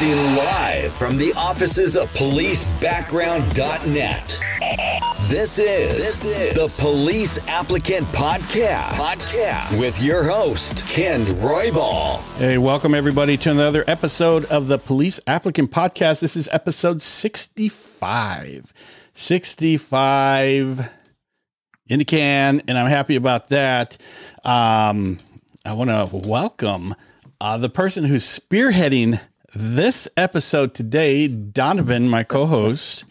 Broadcasting live from the offices of policebackground.net. This is, this is the Police Applicant Podcast, Podcast with your host, Ken Roybal. Hey, welcome everybody to another episode of the Police Applicant Podcast. This is episode 65. 65 in the can, and I'm happy about that. Um, I want to welcome uh, the person who's spearheading this episode today, Donovan, my co host.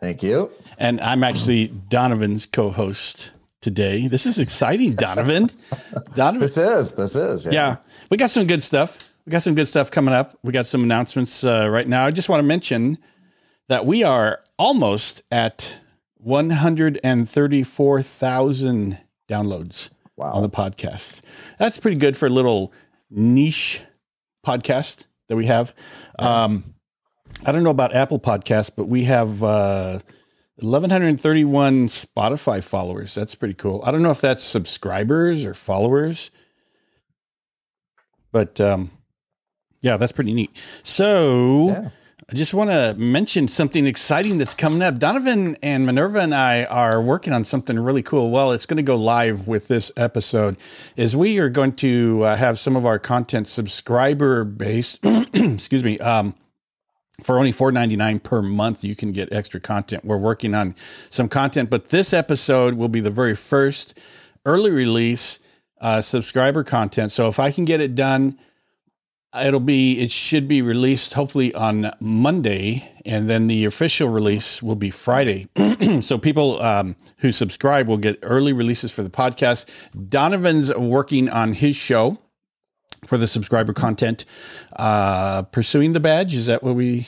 Thank you. And I'm actually Donovan's co host today. This is exciting, Donovan. Donovan. This is, this is. Yeah. yeah. We got some good stuff. We got some good stuff coming up. We got some announcements uh, right now. I just want to mention that we are almost at 134,000 downloads wow. on the podcast. That's pretty good for a little niche podcast that we have. Um, I don't know about Apple Podcasts, but we have uh, 1,131 Spotify followers. That's pretty cool. I don't know if that's subscribers or followers, but um, yeah, that's pretty neat. So. Yeah. I just want to mention something exciting that's coming up. Donovan and Minerva and I are working on something really cool. Well, it's going to go live with this episode. Is we are going to uh, have some of our content subscriber based. excuse me. Um, for only $4.99 per month, you can get extra content. We're working on some content, but this episode will be the very first early release uh, subscriber content. So if I can get it done It'll be, it should be released hopefully on Monday, and then the official release will be Friday. so people um, who subscribe will get early releases for the podcast. Donovan's working on his show for the subscriber content. Uh, pursuing the badge, is that what we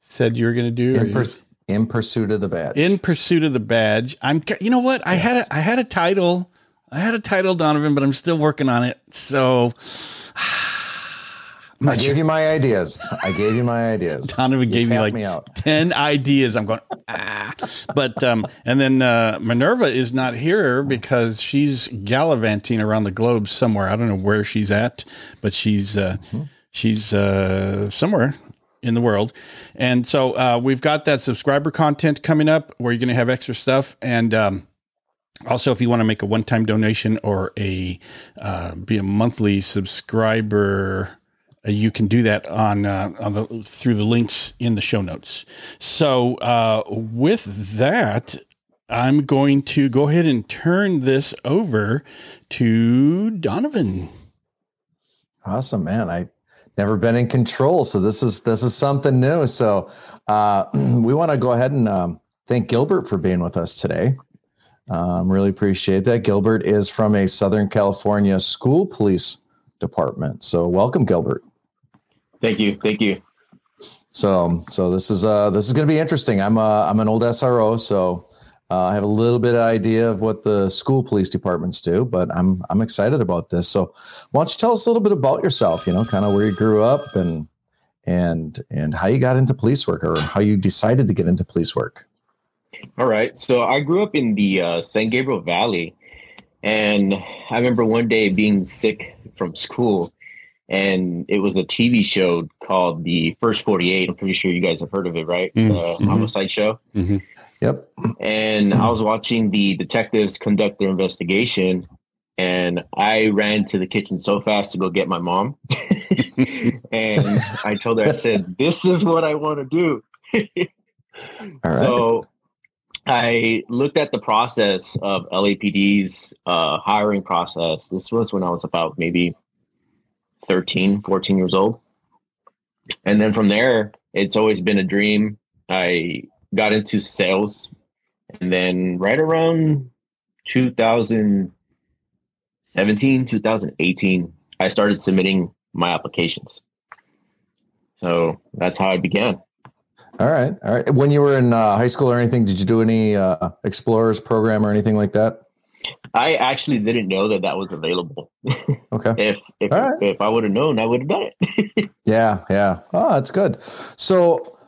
said you were going to do? In, pur- in, pursuit of the badge. In pursuit of the badge. I'm, you know what? I had a, I had a title. I had a title, Donovan, but I'm still working on it. So. I gave you my ideas. I gave you my ideas. Donovan you gave me like me 10 ideas. I'm going, ah. But, um, and then uh, Minerva is not here because she's gallivanting around the globe somewhere. I don't know where she's at, but she's, uh, mm-hmm. she's uh, somewhere in the world. And so uh, we've got that subscriber content coming up where you're going to have extra stuff. And, um, also, if you want to make a one-time donation or a uh, be a monthly subscriber, you can do that on, uh, on the, through the links in the show notes. So, uh, with that, I'm going to go ahead and turn this over to Donovan. Awesome, man. I never been in control, so this is this is something new. So, uh, we want to go ahead and um, thank Gilbert for being with us today. Um, really appreciate that. Gilbert is from a Southern California school police department. So, welcome, Gilbert. Thank you. Thank you. So, so this is uh this is going to be interesting. I'm uh I'm an old SRO, so uh, I have a little bit of idea of what the school police departments do, but I'm I'm excited about this. So, why don't you tell us a little bit about yourself? You know, kind of where you grew up and and and how you got into police work, or how you decided to get into police work. All right. So I grew up in the uh, San Gabriel Valley, and I remember one day being sick from school, and it was a TV show called The First 48. I'm pretty sure you guys have heard of it, right? Mm-hmm. The homicide show. Mm-hmm. Yep. And I was watching the detectives conduct their investigation, and I ran to the kitchen so fast to go get my mom. and I told her, I said, This is what I want to do. So I looked at the process of LAPD's uh, hiring process. This was when I was about maybe 13, 14 years old. And then from there, it's always been a dream. I got into sales. And then right around 2017, 2018, I started submitting my applications. So that's how I began. All right. All right. When you were in uh, high school or anything, did you do any uh, explorers program or anything like that? I actually didn't know that that was available. Okay. if if right. if I would have known, I would have done it. yeah, yeah. Oh, that's good. So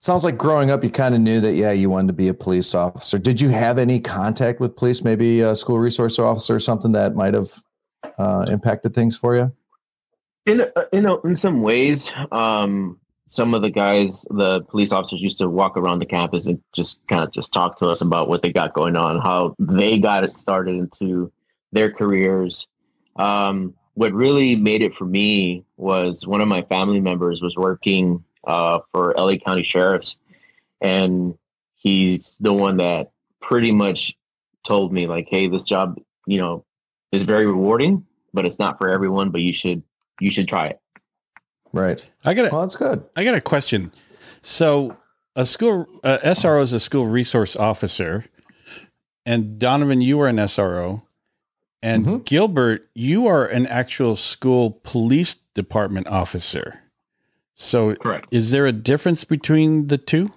sounds like growing up, you kind of knew that. Yeah, you wanted to be a police officer. Did you have any contact with police? Maybe a school resource officer or something that might have uh, impacted things for you. In in in some ways, um, some of the guys, the police officers, used to walk around the campus and just kind of just talk to us about what they got going on, how they got it started into their careers. Um, what really made it for me was one of my family members was working uh, for LA County Sheriff's, and he's the one that pretty much told me like, "Hey, this job, you know, is very rewarding, but it's not for everyone. But you should you should try it." Right. I got it. Well, that's good. I got a question. So, a school uh, SRO is a school resource officer, and Donovan, you are an SRO, and Mhm. Gilbert, you are an actual school police department officer. So, Correct. is there a difference between the two?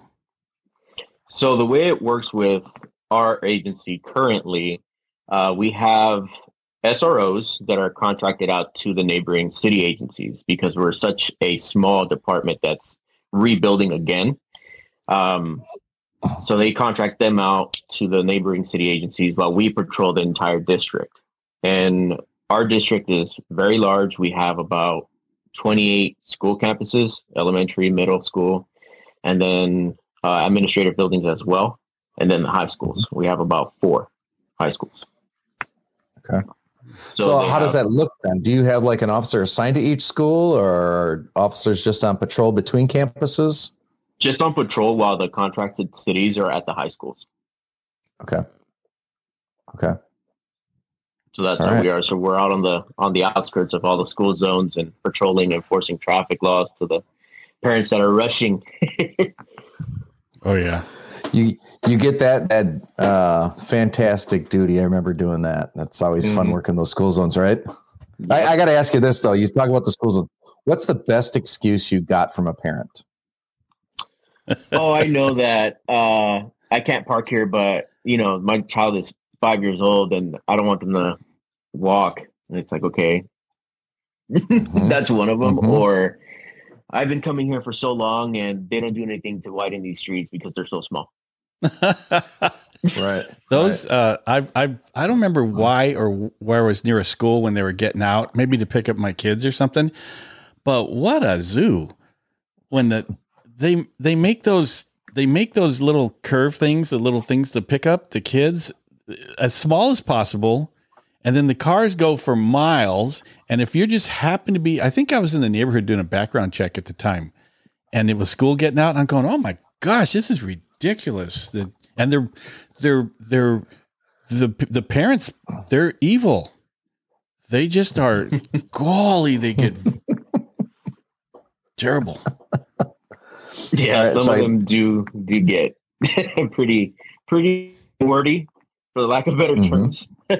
So the way it works with our agency currently, uh, we have SROs that are contracted out to the neighboring city agencies because we're such a small department that's rebuilding again. Um, so they contract them out to the neighboring city agencies while we patrol the entire district. And our district is very large. We have about 28 school campuses, elementary, middle school, and then uh, administrative buildings as well, and then the high schools. We have about four high schools. Okay. So, they how does that look then? Do you have like an officer assigned to each school or officers just on patrol between campuses? Just on patrol while the contracted cities are at the high schools. Okay. Okay. So that's All how right. we are. So we're out on the on the outskirts of all the school zones and patrolling, enforcing traffic laws to the parents that are rushing. Oh yeah. You you get that that uh fantastic duty. I remember doing that. That's always fun Mhm. working those school zones, right? I, I gotta ask you this though. You talk about the school zone. What's the best excuse you got from a parent? oh, I know that uh, I can't park here, but you know my child is five years old and I don't want them to walk. And it's like okay, Mhm. that's one of them. Mhm. Or I've been coming here for so long and they don't do anything to widen these streets because they're so small. Right. Those uh, I I I don't remember why or where I was near a school when they were getting out, maybe to pick up my kids or something. But what a zoo! When the they they make those they make those little curve things, the little things to pick up the kids as small as possible, and then the cars go for miles. And if you just happen to be, I think I was in the neighborhood doing a background check at the time, and it was school getting out. And I'm going, oh my gosh, this is ridiculous. The, and they're they're they're the the parents they're evil. They just are golly, they get terrible. Yeah, All right, some so of I- them do do get pretty pretty wordy, for the lack of better Mhm. terms.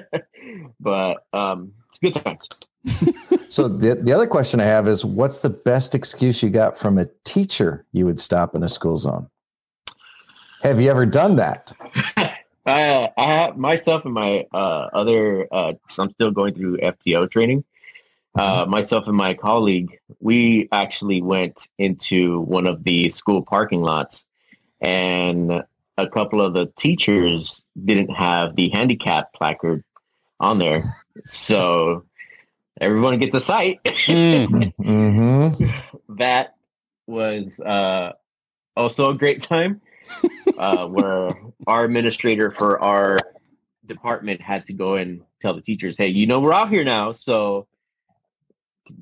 but um, it's good times. So the the other question I have is, what's the best excuse you got from a teacher you would stop in a school zone? Have you ever done that? I, uh, I have myself and my uh, other. Uh, I'm still going through FTO training. Uh, myself and my colleague, we actually went into one of the school parking lots, and a couple of the teachers didn't have the handicap placard on there, so everyone gets a sight. Mm. Mm-hmm. that was uh, also a great time uh, where our administrator for our department had to go and tell the teachers, "Hey, you know we're out here now, so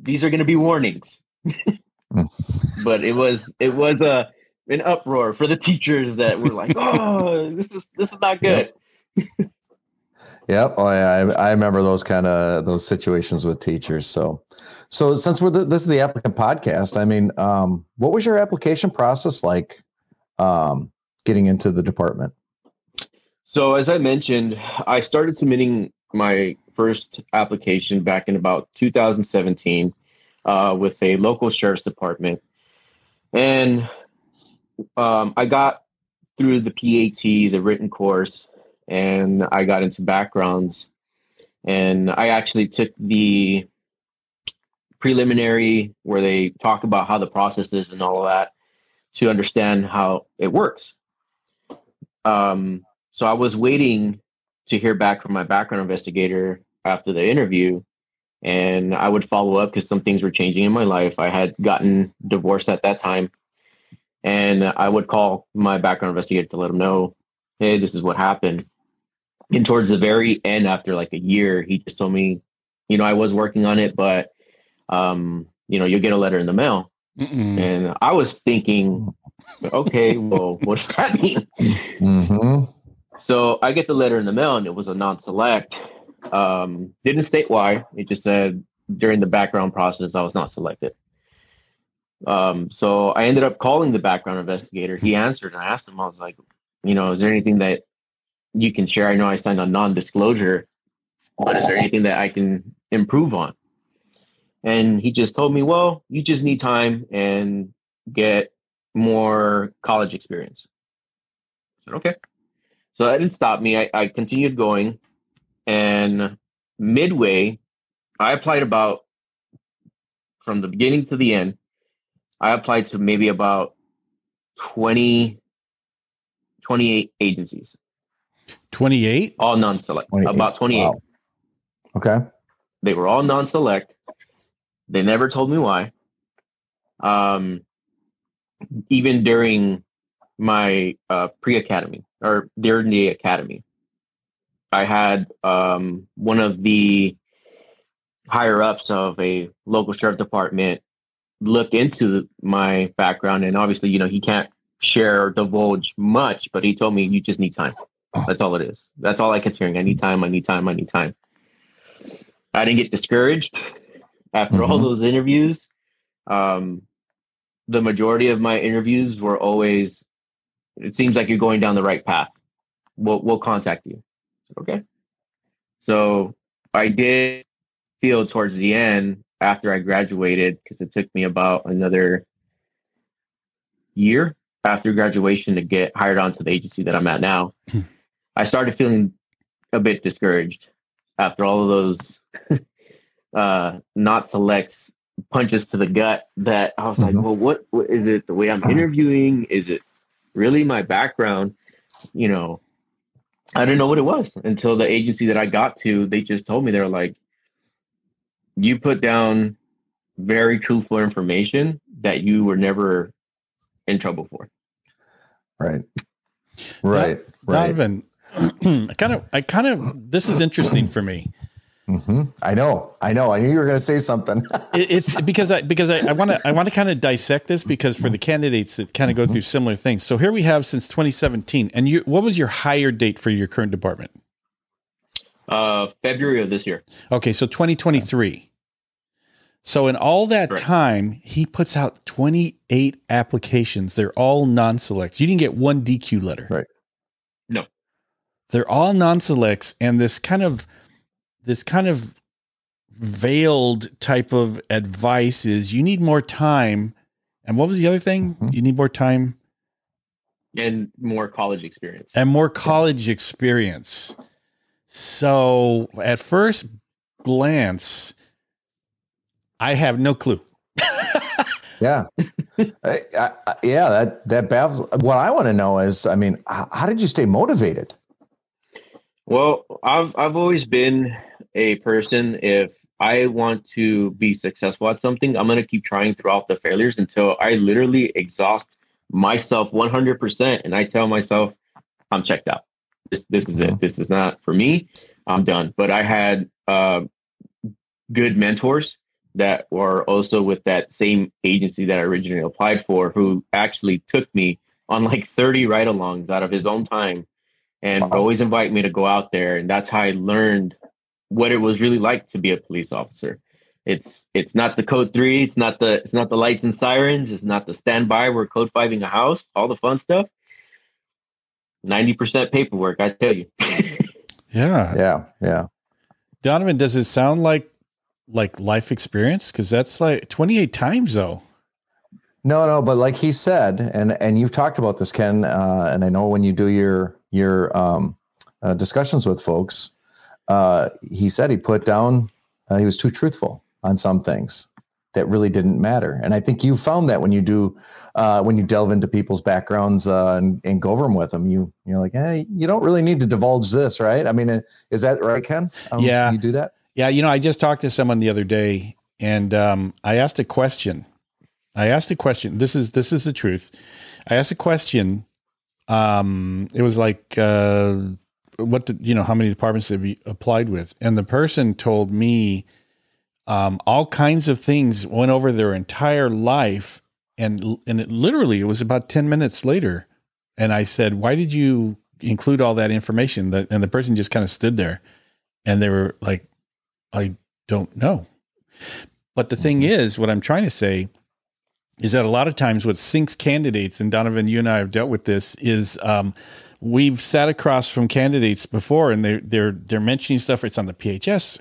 these are going to be warnings." but it was it was a an uproar for the teachers that were like, "Oh, this is this is not good." Yep. Oh, yeah. I, I remember those kind of those situations with teachers. So, so since we're the, this is the applicant podcast, I mean, um, what was your application process like, um, getting into the department? So, as I mentioned, I started submitting my first application back in about 2017 uh, with a local sheriff's department. And um, I got through the PAT, the written course, and I got into backgrounds. And I actually took the preliminary where they talk about how the process is and all of that to understand how it works. Um, so I was waiting to hear back from my background investigator after the interview, and I would follow up because some things were changing in my life. I had gotten divorced at that time, and I would call my background investigator to let him know, "Hey, this is what happened." And towards the very end, after like a year, he just told me, "You know, I was working on it, but um, you know, you'll get a letter in the mail." Mm-mm. And I was thinking, okay, well, what does that mean? Mm-hmm. So I get the letter in the mail, and it was a non-select. Um, didn't state why. It just said during the background process I was not selected. Um, so I ended up calling the background investigator. He answered, and I asked him, I was like, you know, is there anything that you can share? I know I signed a non-disclosure, but is there anything that I can improve on? And he just told me, well, you just need time and get more college experience. I said, okay. So that didn't stop me. I, I continued going. And midway, I applied about from the beginning to the end. I applied to maybe about 20, 28 agencies, 28? all non select, 28. about 28. Wow. Okay. They were all non select. They never told me why. Um, even during my uh, pre academy or during the academy, I had um, one of the higher ups of a local sheriff department look into my background. And obviously, you know, he can't share or divulge much, but he told me, you just need time. That's all it is. That's all I kept hearing. I need time. I need time. I need time. I didn't get discouraged after all Mhm. those interviews. Um, the majority of my interviews were always, it seems like you're going down the right path. We'll, we'll contact you. Okay. So I did feel towards the end after I graduated, because it took me about another year after graduation to get hired onto the agency that I'm at now. I started feeling a bit discouraged after all of those uh, not selects punches to the gut that I was like, Mhm. well, what, what is it the way I'm interviewing? Is it really my background? You know, I didn't know what it was until the agency that I got to, they just told me they're like, you put down very truthful information that you were never in trouble for. Right. Right. Right. Donovan, I kind of, I kind of, this is interesting for me. hmm I know. I know. I knew you were going to say something. It- It's because I because I want to I want to kind of dissect this because for the candidates that kind of go through similar things. So here we have since 2017, and you what was your hire date for your current department? Uh, February of this year. Okay, so 2023. So in all that Correct. time, he puts out 28 applications. They're all non-select. You didn't get one DQ letter. Right. No. They're all non-selects and this kind of this kind of veiled type of advice is you need more time. And what was the other thing? Mhm. You need more time and more college experience. and more college experience. So at first glance, I have no clue. Yeah. I, I, I- yeah, that that baffles. What I want to know is, I mean, how, how did you stay motivated? Well, I've I've always been a person if I want to be successful at something, I'm gonna keep trying throughout the failures until I literally exhaust myself 100%, and I tell myself I'm checked out. This this is it. This is not for me. I'm done. But I had uh, good mentors that were also with that same agency that I originally applied for, who actually took me on like 30 ride-alongs out of his own time and Wow. always invite me to go out there and that's how i learned what it was really like to be a police officer it's it's not the code three it's not the it's not the lights and sirens it's not the standby we're code fiving a house all the fun stuff 90% paperwork i tell you Yeah. Yeah, yeah. Donovan, does it sound like like life experience? Because that's like 28 times though. No, no, but like he said, and and you've talked about this, Ken, uh, and I know when you do your your um, uh, discussions with folks, uh, he said he put down uh, he was too truthful on some things that really didn't matter, and I think you found that when you do uh, when you delve into people's backgrounds uh, and and go over them with them, you you're like, hey, you don't really need to divulge this, right? I mean, uh, is that right, Ken? Um, Yeah. you do that. Yeah, you know, I just talked to someone the other day, and um, I asked a question. I asked a question. This is this is the truth. I asked a question. Um, it was like, uh, what the, you know, how many departments have you applied with? And the person told me um, all kinds of things went over their entire life, and and it literally it was about ten minutes later, and I said, "Why did you include all that information?" That and the person just kind of stood there, and they were like, "I don't know." But the thing is, what I'm trying to say is that a lot of times what sinks candidates, and Donovan, you and I have dealt with this, is um, we've sat across from candidates before, and they're they're they're mentioning stuff. It's on the PHS,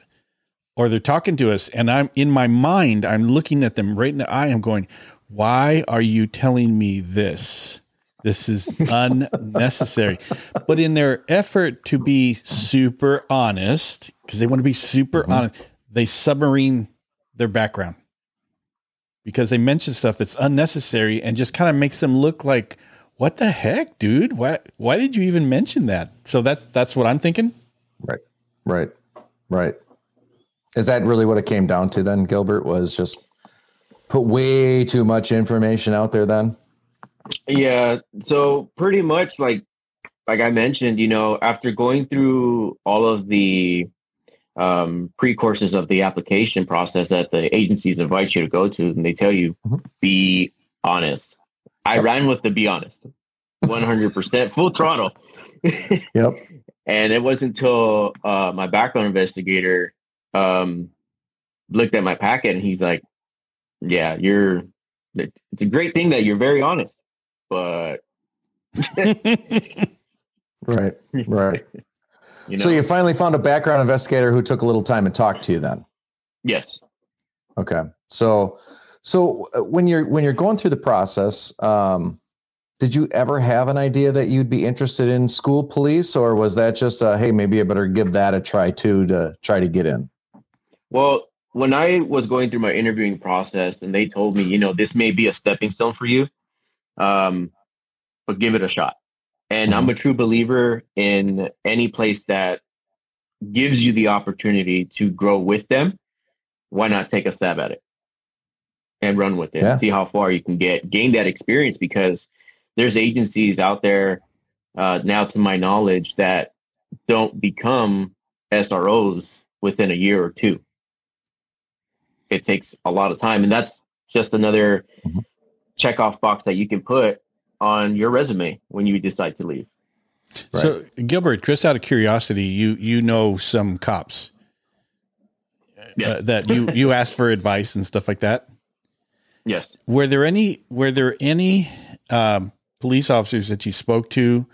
or they're talking to us, and I'm in my mind, I'm looking at them right in the eye. I'm going, "Why are you telling me this? This is unnecessary." but in their effort to be super honest, because they want to be super mm-hmm. honest, they submarine their background because they mention stuff that's unnecessary and just kind of makes them look like what the heck, dude? Why why did you even mention that? So that's that's what I'm thinking. Right. Right. Right. Is that really what it came down to then, Gilbert? Was just put way too much information out there then? Yeah. So pretty much like like I mentioned, you know, after going through all of the um, pre-courses of the application process that the agencies invite you to go to, and they tell you, mm-hmm. be honest. I ran with the be honest, 100% full throttle. yep. And it wasn't until uh, my background investigator um, looked at my packet and he's like, yeah, you're, it's a great thing that you're very honest, but. right. Right. You know? So you finally found a background investigator who took a little time and talked to you then. Yes. Okay. So, so uh, when you're when you're going through the process, um, did you ever have an idea that you'd be interested in school police, or was that just a hey, maybe I better give that a try too to try to get in? Well, when I was going through my interviewing process, and they told me, you know, this may be a stepping stone for you, um, but give it a shot. And mm-hmm. I'm a true believer in any place that gives you the opportunity to grow with them. Why not take a stab at it and run with it? Yeah. See how far you can get, gain that experience because there's agencies out there uh, now, to my knowledge, that don't become SROs within a year or two. It takes a lot of time, and that's just another mm-hmm. check off box that you can put on your resume when you decide to leave. Right. So, Gilbert, just out of curiosity, you you know some cops yes. uh, that you you asked for advice and stuff like that. Yes. Were there any Were there any um, police officers that you spoke to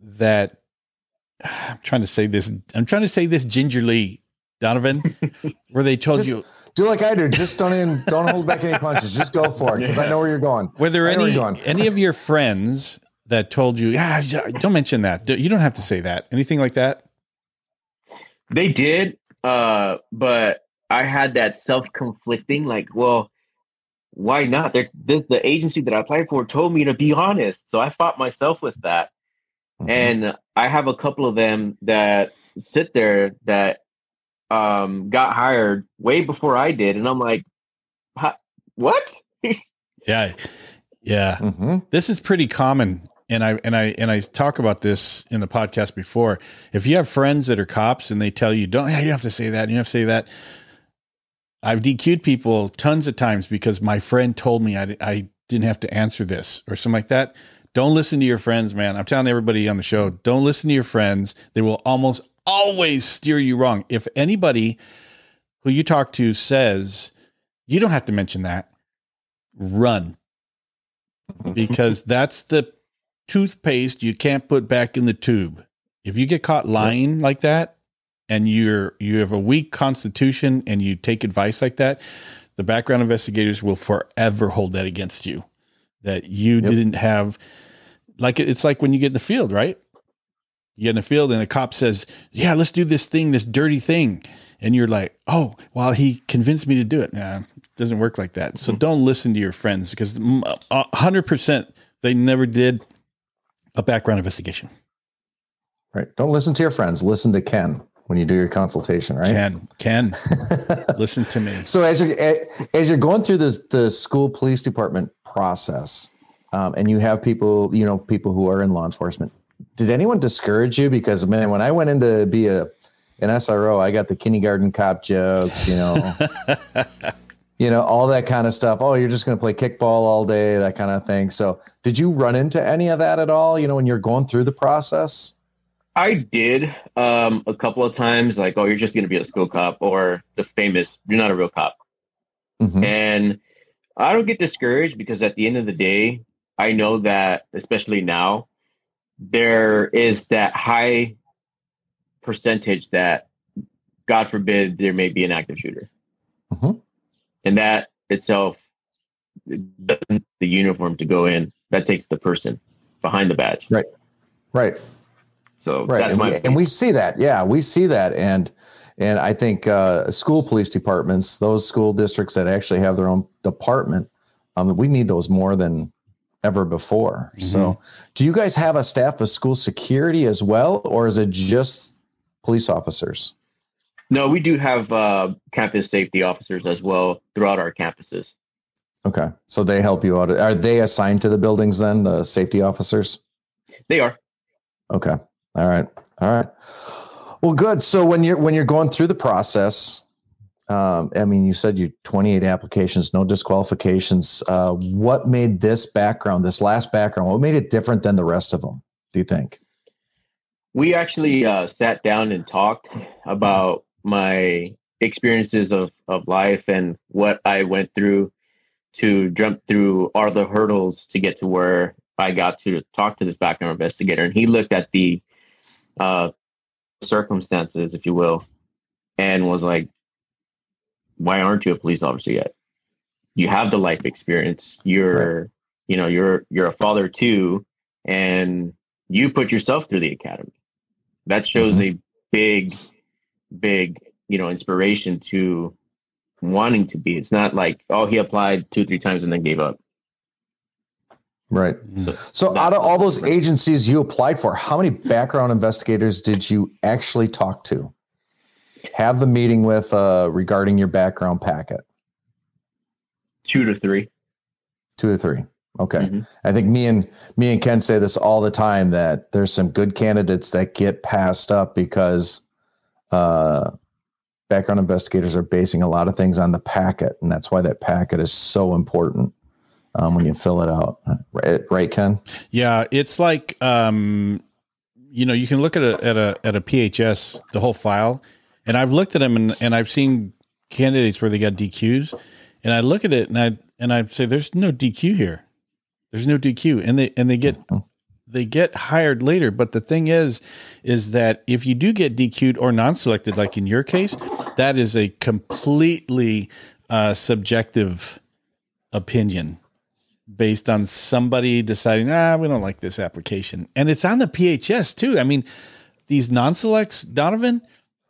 that I'm trying to say this? I'm trying to say this gingerly, Donovan, where they told just, you do like I do. Just don't even don't hold back any punches. Just go for it because I know where you're going. Were there any any of your friends that told you, yeah, don't mention that. You don't have to say that. Anything like that? They did, uh, but I had that self conflicting. Like, well, why not? There's this the agency that I applied for told me to be honest, so I fought myself with that. Mm-hmm. And I have a couple of them that sit there that um, got hired way before I did, and I'm like, what? yeah, yeah. Mm-hmm. This is pretty common, and I and I and I talk about this in the podcast before. If you have friends that are cops and they tell you, "Don't, you have to say that," you have to say that. I've DQ'd people tons of times because my friend told me I, I didn't have to answer this or something like that. Don't listen to your friends, man. I'm telling everybody on the show, don't listen to your friends. They will almost always steer you wrong. If anybody who you talk to says, you don't have to mention that, run. Because that's the toothpaste you can't put back in the tube. If you get caught lying like that and you're you have a weak constitution and you take advice like that, the background investigators will forever hold that against you. That you yep. didn't have like it's like when you get in the field, right? You get in the field and a cop says, "Yeah, let's do this thing, this dirty thing," and you're like, "Oh, well, he convinced me to do it." Nah, it doesn't work like that. So mm-hmm. don't listen to your friends because hundred percent they never did a background investigation. Right. Don't listen to your friends. Listen to Ken. when you do your consultation, right? Ken, Ken, listen to me. So as you're as you're going through this the school police department process, um, and you have people, you know, people who are in law enforcement, did anyone discourage you? Because man, when I went in to be a an SRO, I got the kindergarten cop jokes, you know, you know, all that kind of stuff. Oh, you're just going to play kickball all day, that kind of thing. So, did you run into any of that at all? You know, when you're going through the process? I did um, a couple of times, like, oh, you're just going to be a school cop, or the famous, you're not a real cop. Mm-hmm. And I don't get discouraged because at the end of the day, I know that, especially now, there is that high percentage that, God forbid, there may be an active shooter. Mm-hmm. And that itself, the uniform to go in, that takes the person behind the badge. Right. Right. So right, and we, and we, see that. Yeah, we see that, and and I think uh, school police departments, those school districts that actually have their own department, um, we need those more than ever before. Mm-hmm. So, do you guys have a staff of school security as well, or is it just police officers? No, we do have uh, campus safety officers as well throughout our campuses. Okay, so they help you out. Are they assigned to the buildings then, the safety officers? They are. Okay. All right. All right. Well, good. So when you're when you're going through the process, um, I mean, you said you 28 applications, no disqualifications. Uh, what made this background, this last background, what made it different than the rest of them? Do you think? We actually uh, sat down and talked about my experiences of of life and what I went through to jump through all the hurdles to get to where I got to talk to this background investigator. And he looked at the uh, circumstances, if you will, and was like, "Why aren't you a police officer yet? You have the life experience. You're, right. you know, you're you're a father too, and you put yourself through the academy. That shows mm-hmm. a big, big, you know, inspiration to wanting to be. It's not like, oh, he applied two, three times and then gave up. Right. So, so out of all those agencies you applied for, how many background investigators did you actually talk to? Have the meeting with uh, regarding your background packet? Two to three. Two to three. Okay. Mm-hmm. I think me and me and Ken say this all the time that there's some good candidates that get passed up because uh, background investigators are basing a lot of things on the packet, and that's why that packet is so important um, when you fill it out. Right, right, Ken? Yeah, it's like um, you know you can look at a at a at a PHS the whole file, and I've looked at them and, and I've seen candidates where they got DQs, and I look at it and I and I say there's no DQ here, there's no DQ, and they and they get. Mm-hmm. They get hired later, but the thing is, is that if you do get DQ'd or non-selected, like in your case, that is a completely uh, subjective opinion based on somebody deciding, ah, we don't like this application. And it's on the PHS too. I mean, these non-selects, Donovan,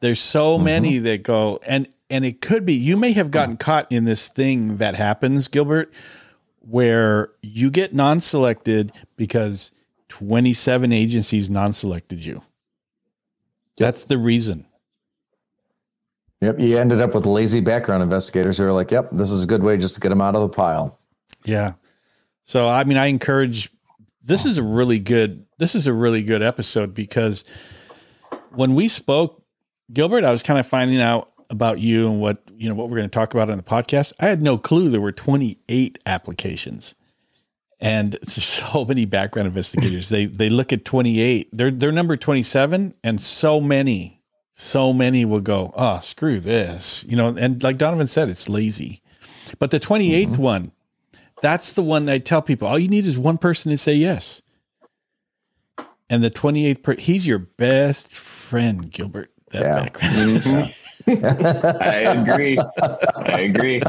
there's so mm-hmm. many that go and and it could be you may have gotten caught in this thing that happens, Gilbert, where you get non-selected because 27 agencies non-selected you. That's the reason. Yep, you ended up with lazy background investigators who are like, "Yep, this is a good way just to get them out of the pile." Yeah. So I mean, I encourage. This is a really good. This is a really good episode because when we spoke, Gilbert, I was kind of finding out about you and what you know what we're going to talk about on the podcast. I had no clue there were 28 applications, and so many background investigators. they they look at 28. They're they're number 27, and so many, so many will go. Oh, screw this, you know. And like Donovan said, it's lazy. But the 28th mm-hmm. one, that's the one I tell people. All you need is one person to say yes. And the 28th, per- he's your best friend, Gilbert. That yeah. background. I agree. I agree.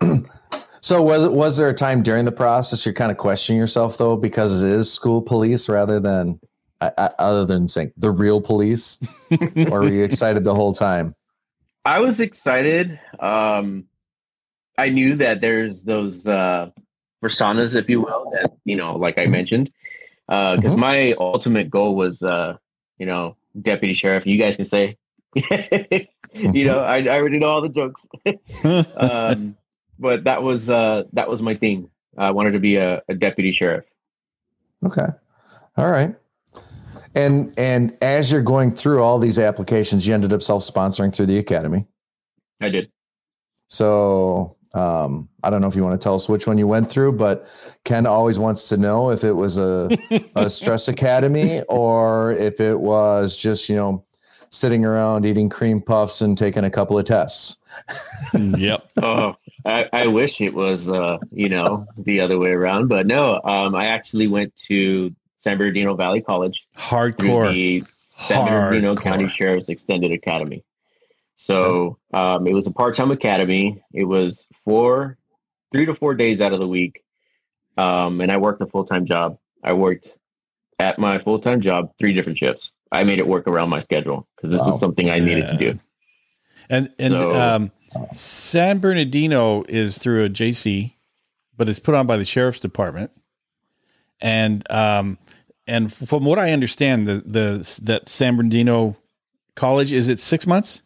so was was there a time during the process you're kind of questioning yourself though because it is school police rather than uh, other than saying the real police, or were you excited the whole time? I was excited. Um, I knew that there's those uh, personas, if you will, that you know, like I mm-hmm. mentioned, because uh, mm-hmm. my ultimate goal was uh, you know, deputy sheriff. You guys can say, you know, I, I already know all the jokes. um, but that was uh, that was my thing. I wanted to be a, a deputy sheriff. Okay. All right. And and as you're going through all these applications, you ended up self-sponsoring through the academy. I did. So um, I don't know if you want to tell us which one you went through, but Ken always wants to know if it was a, a stress academy or if it was just, you know, sitting around eating cream puffs and taking a couple of tests. yep. Oh, I, I wish it was, uh, you know, the other way around, but no, um, I actually went to San Bernardino Valley College. Hardcore. The San Bernardino County Sheriff's Extended Academy. So um, it was a part-time academy. It was four, three to four days out of the week, um, and I worked a full-time job. I worked at my full-time job three different shifts. I made it work around my schedule because this wow. was something I needed to do. And and so, um, San Bernardino is through a JC, but it's put on by the sheriff's department. And um, and from what I understand, the the that San Bernardino college is it six months?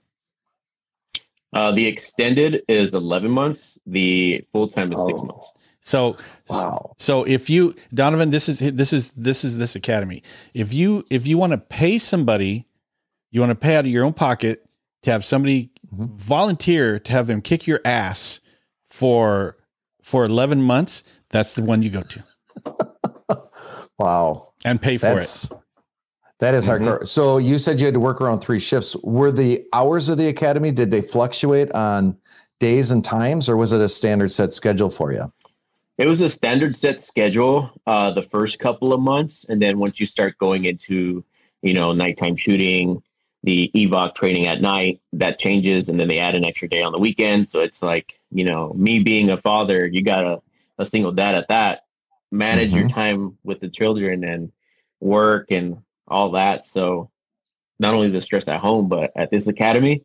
Uh, the extended is 11 months. The full time is oh. six months. So, wow. So if you, Donovan, this is, this is, this is this academy. If you, if you want to pay somebody, you want to pay out of your own pocket to have somebody mm-hmm. volunteer to have them kick your ass for, for 11 months, that's the one you go to. wow. And pay for that's, it. That is mm-hmm. hardcore. So you said you had to work around three shifts. Were the hours of the academy did they fluctuate on days and times, or was it a standard set schedule for you? It was a standard set schedule uh, the first couple of months, and then once you start going into you know nighttime shooting, the evoc training at night, that changes, and then they add an extra day on the weekend. So it's like you know me being a father, you got a, a single dad at that. Manage mm-hmm. your time with the children and work and all that. So not only the stress at home, but at this academy,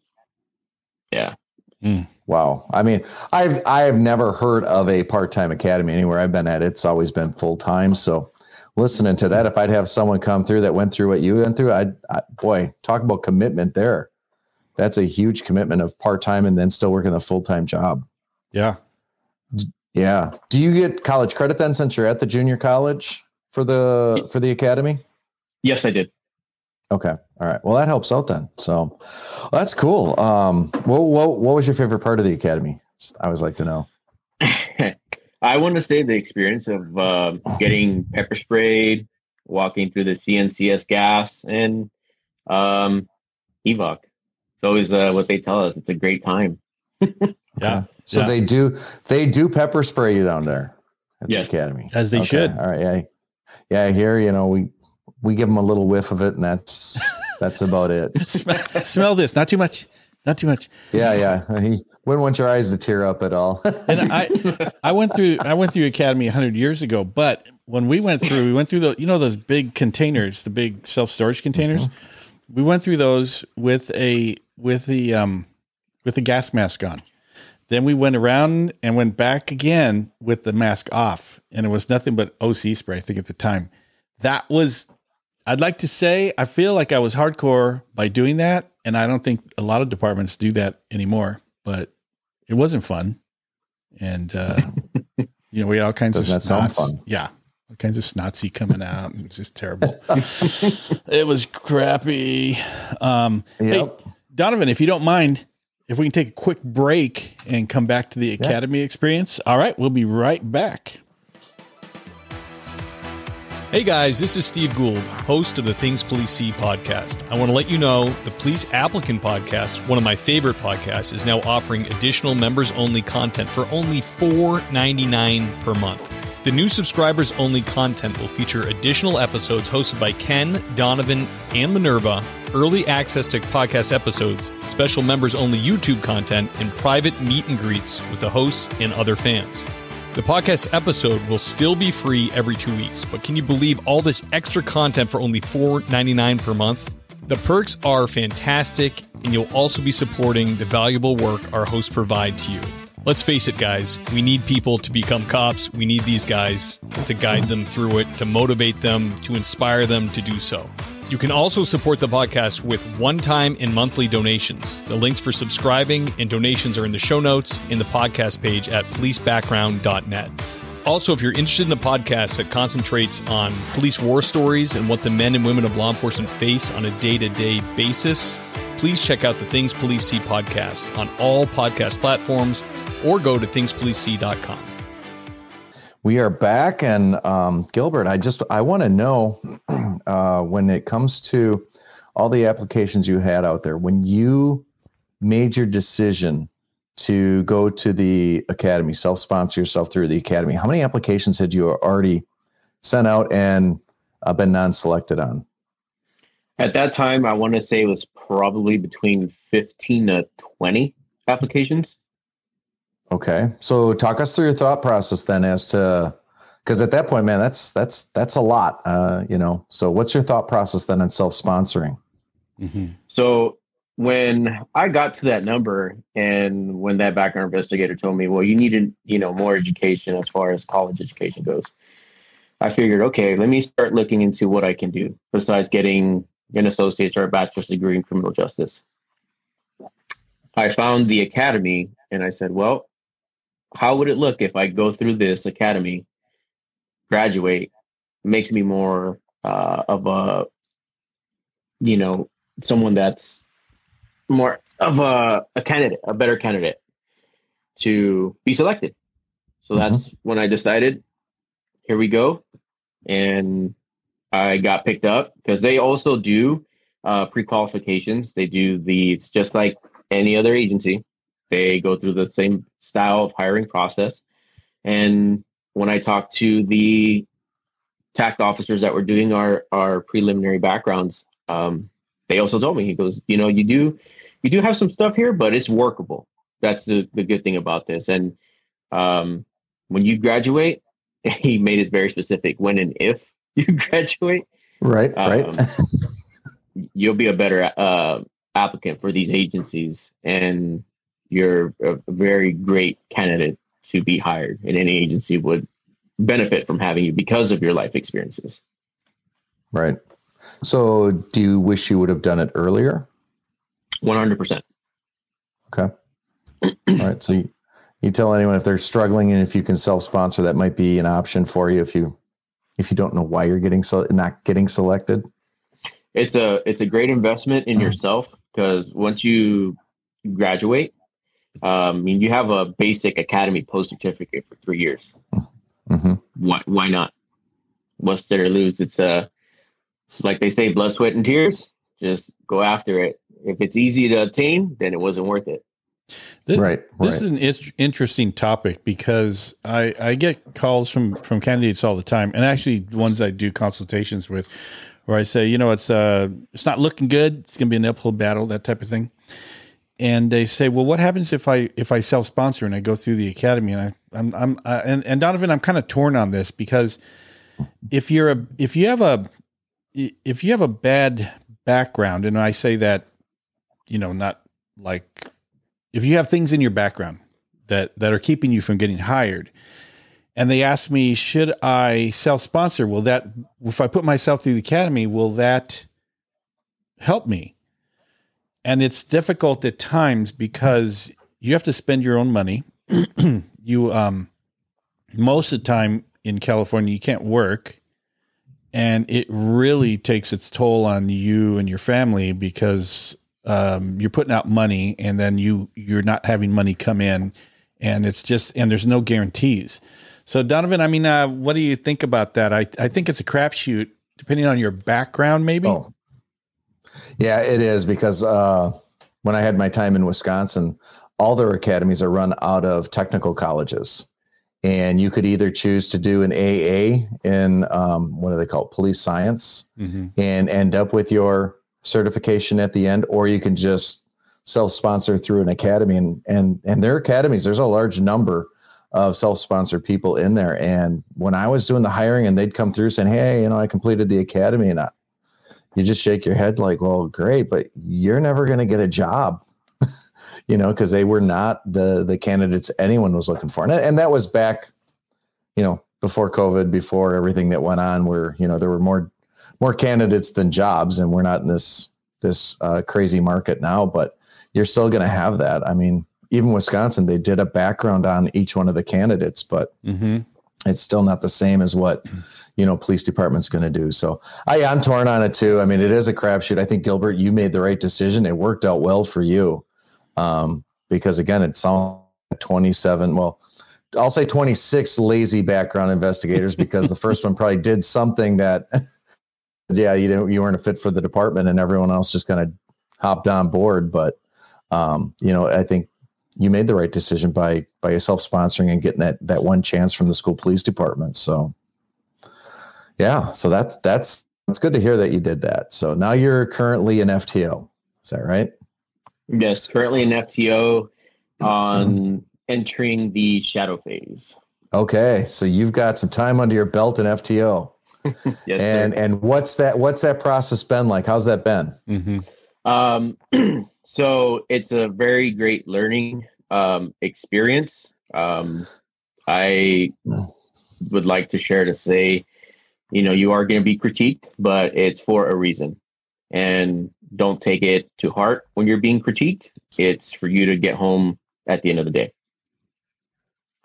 yeah. Mm. Wow. I mean, I've I've never heard of a part-time academy anywhere I've been at. It's always been full-time. So listening to that, if I'd have someone come through that went through what you went through, I, I boy, talk about commitment there. That's a huge commitment of part-time and then still working a full-time job. Yeah. Yeah. Do you get college credit then since you're at the junior college for the for the academy? Yes, I did. Okay. All right. Well, that helps out then. So well, that's cool. Um, what, what, what was your favorite part of the academy? I always like to know. I want to say the experience of uh, getting pepper sprayed, walking through the CNCS gas, and um, evoc. It's always uh, what they tell us. It's a great time. yeah. So yeah. they do they do pepper spray you down there at yes. the academy as they okay. should. All right. Yeah. Yeah. Here, you know, we we give them a little whiff of it, and that's that's about it. smell, smell, this, not too much, not too much. Yeah, yeah. He wouldn't want your eyes to tear up at all. and I, I went through, I went through Academy hundred years ago, but when we went through, we went through the, you know, those big containers, the big self storage containers. Mm-hmm. We went through those with a with the um with the gas mask on. Then we went around and went back again with the mask off, and it was nothing but OC spray. I think at the time, that was I'd like to say I feel like I was hardcore by doing that, and I don't think a lot of departments do that anymore. But it wasn't fun, and uh, you know we had all kinds Doesn't of that snots. fun? Yeah, all kinds of snotsy coming out. It's just terrible. it was crappy. Um, yep. Hey, Donovan, if you don't mind, if we can take a quick break and come back to the academy experience. All right, we'll be right back. Hey guys, this is Steve Gould, host of the Things Police See podcast. I want to let you know the Police Applicant podcast, one of my favorite podcasts, is now offering additional members only content for only $4.99 per month. The new subscribers only content will feature additional episodes hosted by Ken, Donovan, and Minerva, early access to podcast episodes, special members only YouTube content, and private meet and greets with the hosts and other fans. The podcast episode will still be free every two weeks, but can you believe all this extra content for only $4.99 per month? The perks are fantastic, and you'll also be supporting the valuable work our hosts provide to you. Let's face it, guys, we need people to become cops. We need these guys to guide them through it, to motivate them, to inspire them to do so. You can also support the podcast with one time and monthly donations. The links for subscribing and donations are in the show notes in the podcast page at policebackground.net. Also, if you're interested in a podcast that concentrates on police war stories and what the men and women of law enforcement face on a day to day basis, please check out the Things Police See podcast on all podcast platforms or go to thingspolicesee.com. We are back, and um, Gilbert, I just I want to know uh, when it comes to all the applications you had out there when you made your decision to go to the academy, self sponsor yourself through the academy. How many applications had you already sent out and uh, been non selected on? At that time, I want to say it was probably between 15 to 20 applications. Okay. So talk us through your thought process then as to because at that point, man, that's that's that's a lot. Uh, you know. So what's your thought process then on self sponsoring? Mm-hmm. So when I got to that number and when that background investigator told me, well, you needed, you know, more education as far as college education goes, I figured, okay, let me start looking into what I can do besides getting an associate's or a bachelor's degree in criminal justice. I found the academy and I said, well, how would it look if I go through this academy, graduate, makes me more uh, of a, you know, someone that's more of a, a candidate, a better candidate to be selected. So mm-hmm. that's when I decided, here we go. And I got picked up because they also do uh, pre qualifications. They do the, it's just like any other agency. They go through the same style of hiring process. And when I talked to the TAC officers that were doing our, our preliminary backgrounds, um, they also told me, he goes, you know, you do you do have some stuff here, but it's workable. That's the, the good thing about this. And um, when you graduate, he made it very specific when and if you graduate. Right, um, right. you'll be a better uh, applicant for these agencies, and you're a very great candidate to be hired. And any agency would benefit from having you because of your life experiences. Right. So, do you wish you would have done it earlier? 100%. Okay. All right. So you, you tell anyone if they're struggling and if you can self-sponsor, that might be an option for you if you if you don't know why you're getting so not getting selected. It's a it's a great investment in mm-hmm. yourself because once you graduate, um, I mean you have a basic academy post certificate for three years. Mm-hmm. Why why not? What's there to lose? It's a uh, like they say, blood, sweat, and tears. Just go after it if it's easy to obtain, then it wasn't worth it. This, right, This right. is an interesting topic because I, I get calls from, from candidates all the time, and actually ones I do consultations with, where I say, you know, it's uh, it's not looking good. It's going to be an uphill battle, that type of thing. And they say, well, what happens if I if I self sponsor and I go through the academy? And I I'm I'm uh, and and Donovan, I'm kind of torn on this because if you're a if you have a if you have a bad background, and I say that you know, not like if you have things in your background that that are keeping you from getting hired, and they ask me, should I self sponsor? Will that if I put myself through the academy, will that help me? And it's difficult at times because you have to spend your own money. you um most of the time in California you can't work and it really takes its toll on you and your family because um, you're putting out money and then you you're not having money come in and it's just and there's no guarantees so donovan i mean uh, what do you think about that i, I think it's a crapshoot depending on your background maybe oh. Yeah it is because uh, when i had my time in wisconsin all their academies are run out of technical colleges and you could either choose to do an aa in um, what do they call it police science mm-hmm. and end up with your certification at the end, or you can just self-sponsor through an academy. And and and their academies, there's a large number of self-sponsored people in there. And when I was doing the hiring, and they'd come through saying, "Hey, you know, I completed the academy," and I, you just shake your head like, "Well, great, but you're never going to get a job." you know, because they were not the the candidates anyone was looking for, and, and that was back, you know, before COVID, before everything that went on, where you know there were more more candidates than jobs, and we're not in this this uh, crazy market now. But you're still going to have that. I mean, even Wisconsin, they did a background on each one of the candidates, but mm-hmm. it's still not the same as what you know police department's going to do. So I, I'm torn on it too. I mean, it is a crapshoot. I think Gilbert, you made the right decision. It worked out well for you um, because again, it sounds 27. Well, I'll say 26 lazy background investigators because the first one probably did something that, yeah, you didn't, you weren't a fit for the department, and everyone else just kind of hopped on board. But um, you know, I think you made the right decision by by yourself sponsoring and getting that that one chance from the school police department. So, yeah, so that's that's it's good to hear that you did that. So now you're currently an FTO. Is that right? Yes, currently an FTO on entering the shadow phase. Okay, so you've got some time under your belt in FTO. yes, and sir. and what's that what's that process been like? How's that been? Mm-hmm. Um, so it's a very great learning um, experience. Um, I would like to share to say, you know, you are going to be critiqued, but it's for a reason. And don't take it to heart when you're being critiqued. It's for you to get home at the end of the day.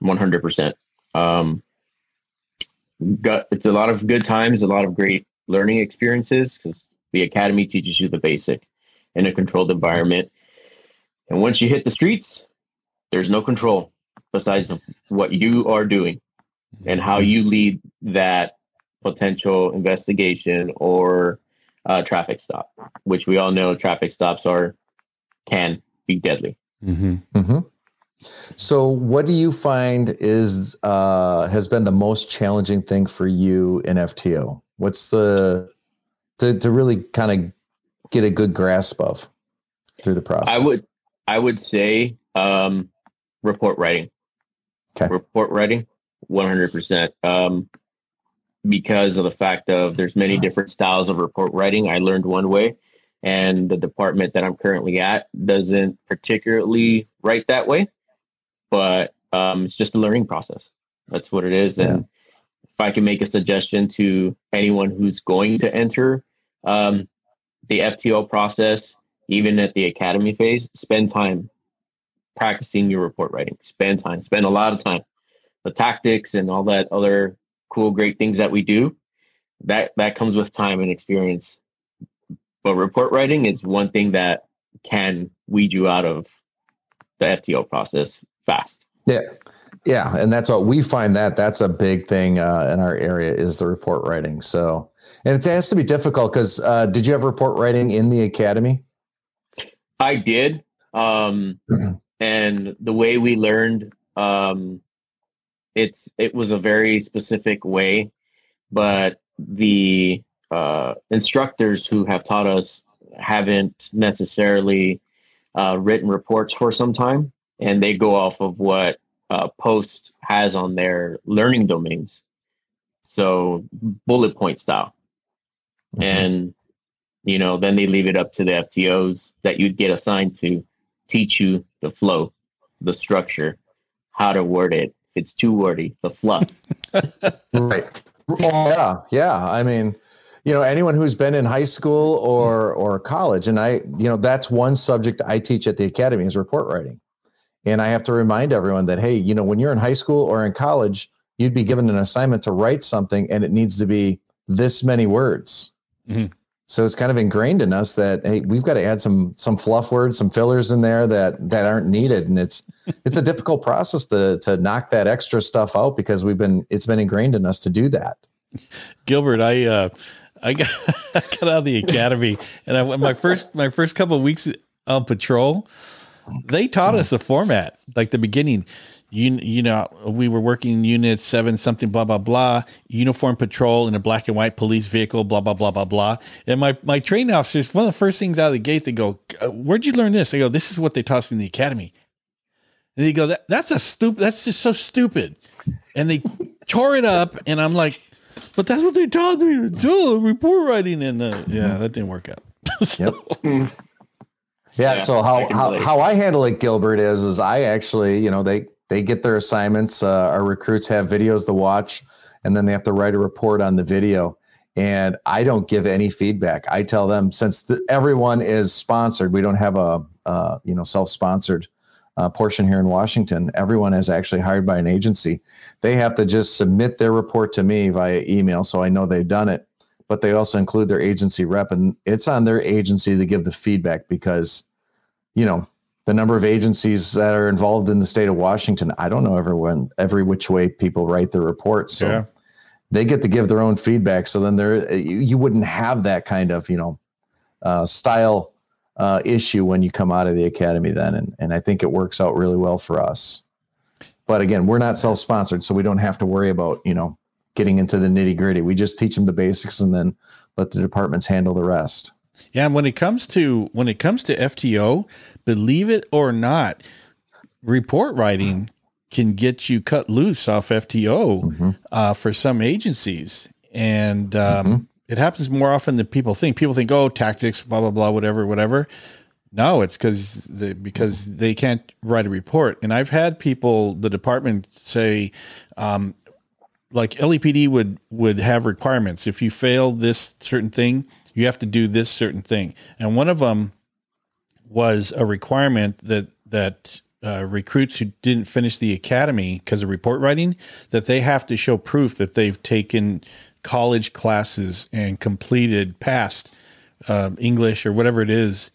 100%. Um, got, it's a lot of good times, a lot of great learning experiences because the academy teaches you the basic in a controlled environment. And once you hit the streets, there's no control besides what you are doing and how you lead that potential investigation or uh, traffic stop, which we all know traffic stops are can be deadly. Mm-hmm. Mm-hmm. So, what do you find is uh, has been the most challenging thing for you in FTO? What's the to, to really kind of get a good grasp of through the process? I would I would say um, report writing. Okay. Report writing, one hundred percent. Because of the fact of there's many different styles of report writing. I learned one way, and the department that I'm currently at doesn't particularly write that way but um, it's just a learning process. That's what it is. And yeah. if I can make a suggestion to anyone who's going to enter um, the FTO process, even at the academy phase, spend time practicing your report writing. Spend time, spend a lot of time. The tactics and all that other cool, great things that we do, that that comes with time and experience. But report writing is one thing that can weed you out of the FTO process fast. Yeah. Yeah, and that's what we find that that's a big thing uh, in our area is the report writing. So, and it has to be difficult because uh, did you have report writing in the academy? I did, um, mm-hmm. and the way we learned, um, it's it was a very specific way, but the uh, instructors who have taught us haven't necessarily uh, written reports for some time and they go off of what uh, POST has on their learning domains. So bullet point style. Mm-hmm. And, you know, then they leave it up to the FTOs that you'd get assigned to teach you the flow, the structure, how to word it. If it's too wordy, the fluff. right. Yeah. Yeah. I mean, you know anyone who's been in high school or or college and i you know that's one subject i teach at the academy is report writing and I have to remind everyone that, hey, you know, when you're in high school or in college, you'd be given an assignment to write something and it needs to be this many words. Mm-hmm. So it's kind of ingrained in us that hey, we've got to add some some fluff words, some fillers in there that that aren't needed, and it's it's a difficult process to to knock that extra stuff out because we've been it's been ingrained in us to do that. Gilbert, I uh, I got I got out of the academy, and I went my first my first couple of weeks on patrol they taught us the format, like the beginning. You you know we were working unit seven something blah blah blah uniform patrol in a black and white police vehicle blah blah blah blah blah. And my my training officers one of the first things out of the gate they go uh, where'd you learn this? I go this is what they taught us in the academy. And they go that, that's a stupid that's just so stupid. And they tore it up and I'm like but that's what they taught me to do report writing and uh, yeah that didn't work out. So, yep. Yeah. yeah so how, how, how I handle it, Gilbert, is is I actually, you know, they they get their assignments. Uh, our recruits have videos to watch, and then they have to write a report on the video. and I don't give any feedback. I tell them since everyone is sponsored, we don't have a uh, you know self-sponsored uh, portion here in Washington. Everyone is actually hired by an agency. They have to just submit their report to me via email, so I know they've done it. But they also include their agency rep, and it's on their agency to give the feedback because, you know, the number of agencies that are involved in the state of Washington. I don't know everyone every which way people write their reports. So yeah. they get to give their own feedback. So then there you, you wouldn't have that kind of you know uh, style uh, issue when you come out of the academy then, and and I think it works out really well for us. But again, we're not self sponsored, so we don't have to worry about you know getting into the nitty gritty. We just teach them the basics and then let the departments handle the rest. Yeah, and when it comes to when it comes to FTO, believe it or not, report writing can get you cut loose off FTO mm-hmm. uh, for some agencies, and um, mm-hmm. it happens more often than people think. People think, "Oh, tactics, blah blah blah, whatever, whatever." No, it's because the, because they can't write a report. And I've had people, the department say, um, like LAPD would would have requirements. If you fail this certain thing, you have to do this certain thing. And one of them was a requirement that that uh, recruits who didn't finish the academy because of report writing that they have to show proof that they've taken college classes and completed past uh, English or whatever it is,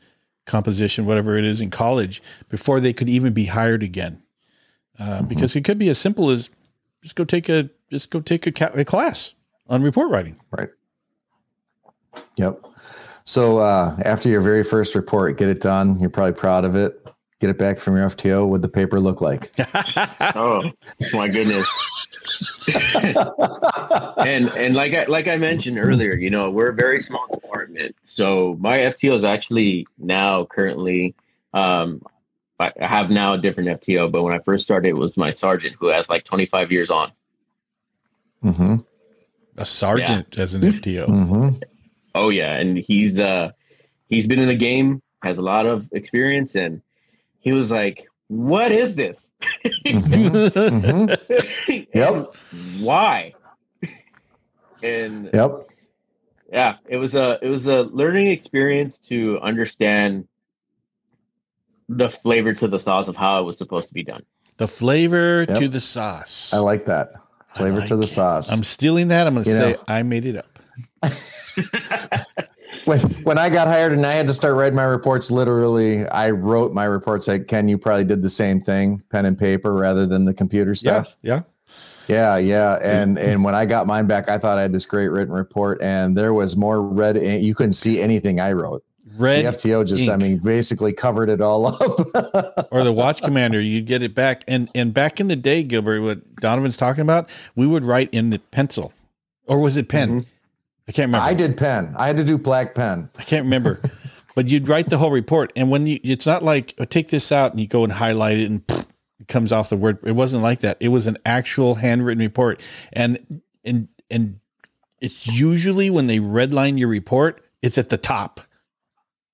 composition, whatever it is in college before they could even be hired again. Uh, mm-hmm. Because it could be as simple as just go take a just go take a, ca- a class on report writing. Right. Yep. So uh, after your very first report, get it done. You're probably proud of it. Get it back from your FTO. What the paper look like? oh my goodness! and and like I like I mentioned earlier, you know, we're a very small department. So my FTO is actually now currently. Um, I have now a different FTO, but when I first started, it was my sergeant who has like 25 years on. Mm-hmm. A sergeant yeah. as an FTO. Mm-hmm. Oh yeah, and he's uh he's been in the game, has a lot of experience, and he was like, "What is this? mm-hmm. mm-hmm. Yep. Why?" And yep. Yeah, it was a it was a learning experience to understand the flavor to the sauce of how it was supposed to be done. The flavor yep. to the sauce. I like that. Flavor like to the it. sauce. I'm stealing that. I'm going to say know. I made it up. when when I got hired and I had to start writing my reports, literally, I wrote my reports. Like Ken, you probably did the same thing, pen and paper rather than the computer stuff. Yeah, yeah, yeah, yeah. And and when I got mine back, I thought I had this great written report, and there was more red. You couldn't see anything I wrote. Red the FTO just, ink. I mean, basically covered it all up. or the watch commander, you get it back. And and back in the day, Gilbert, what Donovan's talking about, we would write in the pencil, or was it pen? Mm-hmm. I can't remember. I did pen. I had to do black pen. I can't remember. but you'd write the whole report, and when you, it's not like oh, take this out and you go and highlight it and it comes off the word. It wasn't like that. It was an actual handwritten report, and and and it's usually when they redline your report, it's at the top.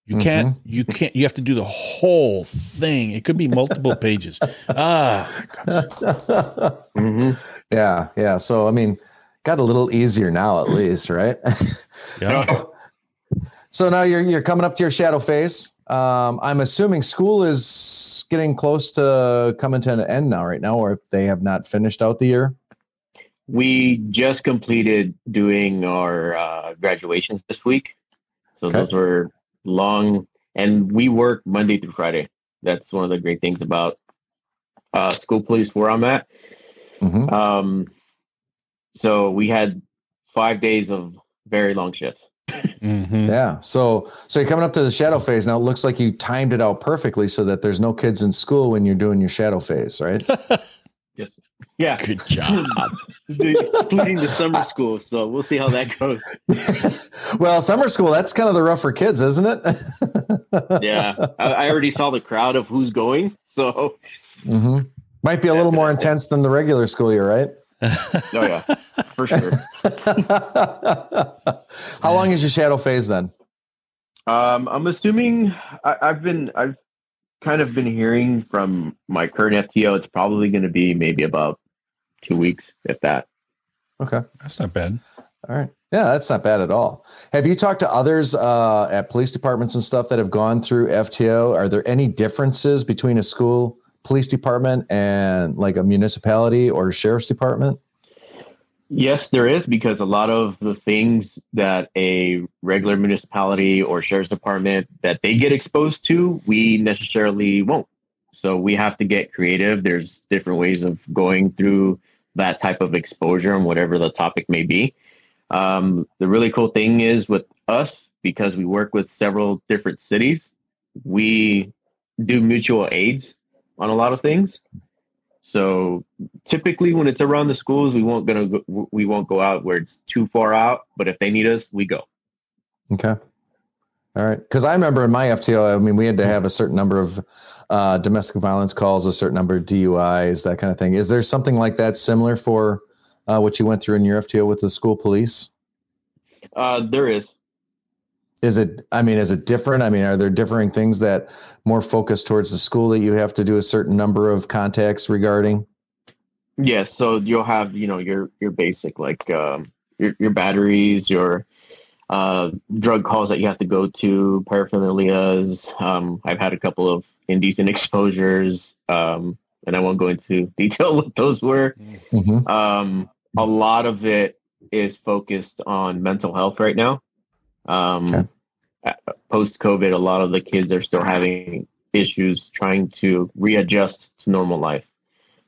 You can't. Mm-hmm. You can't. You have to do the whole thing. It could be multiple pages. Ah. mm-hmm. Yeah. Yeah. So I mean, got a little easier now, at least, right? yeah. So, so now you're you're coming up to your shadow phase. Um, I'm assuming school is getting close to coming to an end now, right now, or if they have not finished out the year. We just completed doing our uh, graduations this week, so okay. those were long, and we work Monday through Friday. That's one of the great things about uh, school police where I'm at. Mm-hmm. Um, so we had five days of very long shifts. Mm-hmm. Yeah. So so you're coming up to the shadow phase now. It looks like you timed it out perfectly so that there's no kids in school when you're doing your shadow phase, right? yes. Yeah. Good job. Including the summer school. So we'll see how that goes. well, summer school, that's kind of the rough for kids, isn't it? yeah. I, I, already saw the crowd of who's going. So mm-hmm. might be a little more intense than the regular school year, right? oh yeah, for sure. How long is your shadow phase then? Um, I'm assuming I, I've been I've kind of been hearing from my current FTO. It's probably going to be maybe about two weeks, if that. Okay, that's not bad. All right. Yeah, that's not bad at all. Have you talked to others uh, at police departments and stuff that have gone through FTO? Are there any differences between a school police department and like a municipality or sheriff's department? Yes, there is because a lot of the things that a regular municipality or sheriff's department that they get exposed to, we necessarily won't. So we have to get creative. There's different ways of going through that type of exposure and whatever the topic may be. Um, the really cool thing is with us, because we work with several different cities, we do mutual aids on a lot of things. So typically, when it's around the schools, we won't gonna go, we won't go out where it's too far out. But if they need us, we go. Okay. All right. Because I remember in my FTO, I mean, we had to have a certain number of uh, domestic violence calls, a certain number of DUIs, that kind of thing. Is there something like that similar for uh, what you went through in your FTO with the school police? Uh, there is. Is it? I mean, is it different? I mean, are there differing things that more focused towards the school that you have to do a certain number of contacts regarding? Yes. So you'll have you know your your basic like um, your your batteries, your uh, drug calls that you have to go to, paraphernalias. Um, I've had a couple of indecent exposures. Um, and I won't go into detail what those were. Mm-hmm. Um, a lot of it is focused on mental health right now. Um, okay. Post COVID, a lot of the kids are still having issues trying to readjust to normal life.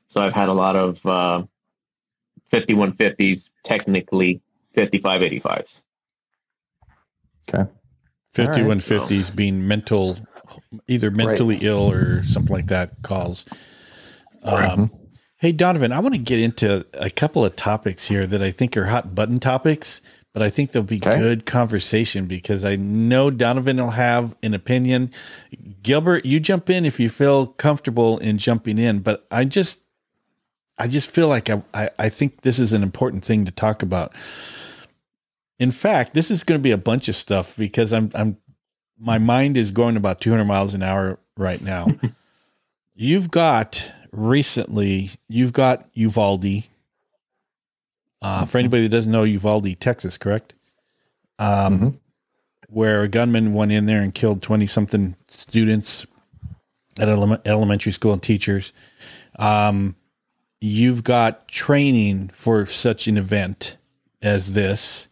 So I've had a lot of uh, 5150s, technically 5585s. Okay. 5150s right. being mental, either mentally right. ill or something like that calls. Um, hey, Donovan, I want to get into a couple of topics here that I think are hot button topics, but I think there'll be okay. good conversation because I know Donovan will have an opinion. Gilbert, you jump in if you feel comfortable in jumping in, but I just, I just feel like I, I, I think this is an important thing to talk about. In fact, this is going to be a bunch of stuff because I'm, I'm, my mind is going about 200 miles an hour right now. You've got recently, you've got Uvalde. Uh, for anybody that doesn't know, Uvalde, Texas, correct? Um, mm-hmm. Where a gunman went in there and killed 20 something students at ele- elementary school and teachers. Um, you've got training for such an event as this.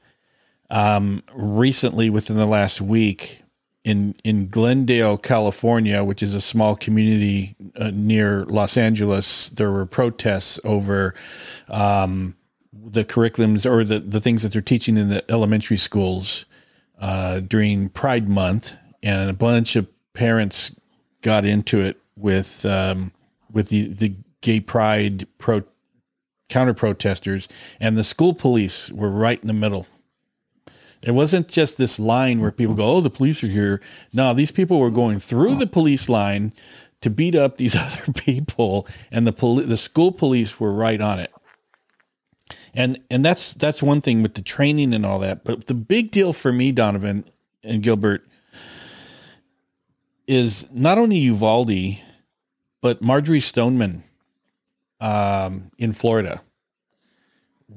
Um, recently, within the last week, in in Glendale, California, which is a small community uh, near Los Angeles, there were protests over um, the curriculums or the, the things that they're teaching in the elementary schools uh, during Pride Month, and a bunch of parents got into it with um, with the the gay pride pro counter protesters, and the school police were right in the middle it wasn't just this line where people go, "Oh, the police are here." No, these people were going through the police line to beat up these other people, and the poli- the school police were right on it. And and that's that's one thing with the training and all that. But the big deal for me, Donovan and Gilbert, is not only Uvalde, but Marjory Stoneman um, in Florida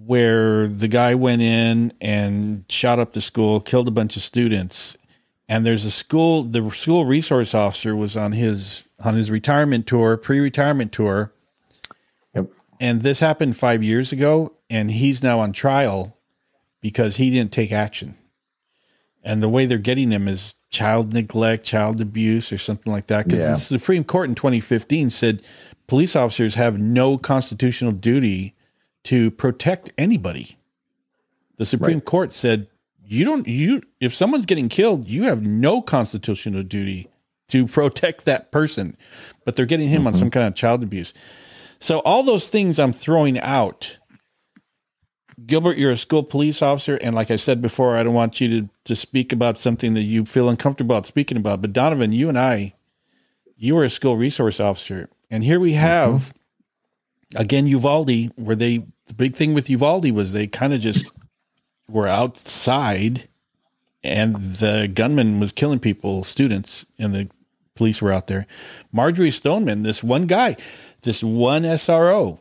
where the guy went in and shot up the school, killed a bunch of students. And there's a school, the school resource officer was on his on his retirement tour, pre-retirement tour. Yep. And this happened 5 years ago and he's now on trial because he didn't take action. And the way they're getting him is child neglect, child abuse, or something like that. Because yeah. the Supreme Court in 2015 said police officers have no constitutional duty to protect anybody. The Supreme right. Court said you don't you if someone's getting killed, you have no constitutional duty to protect that person. But they're getting him mm-hmm. on some kind of child abuse. So all those things I'm throwing out. Gilbert, you're a school police officer, and like I said before, I don't want you to to speak about something that you feel uncomfortable about speaking about. But Donovan, you and I, you were a school resource officer, and here we have mm-hmm. again Uvalde, where they the big thing with Uvalde was they kind of just were outside and the gunman was killing people, students, and the police were out there. Marjory Stoneman, this one guy, this one SRO.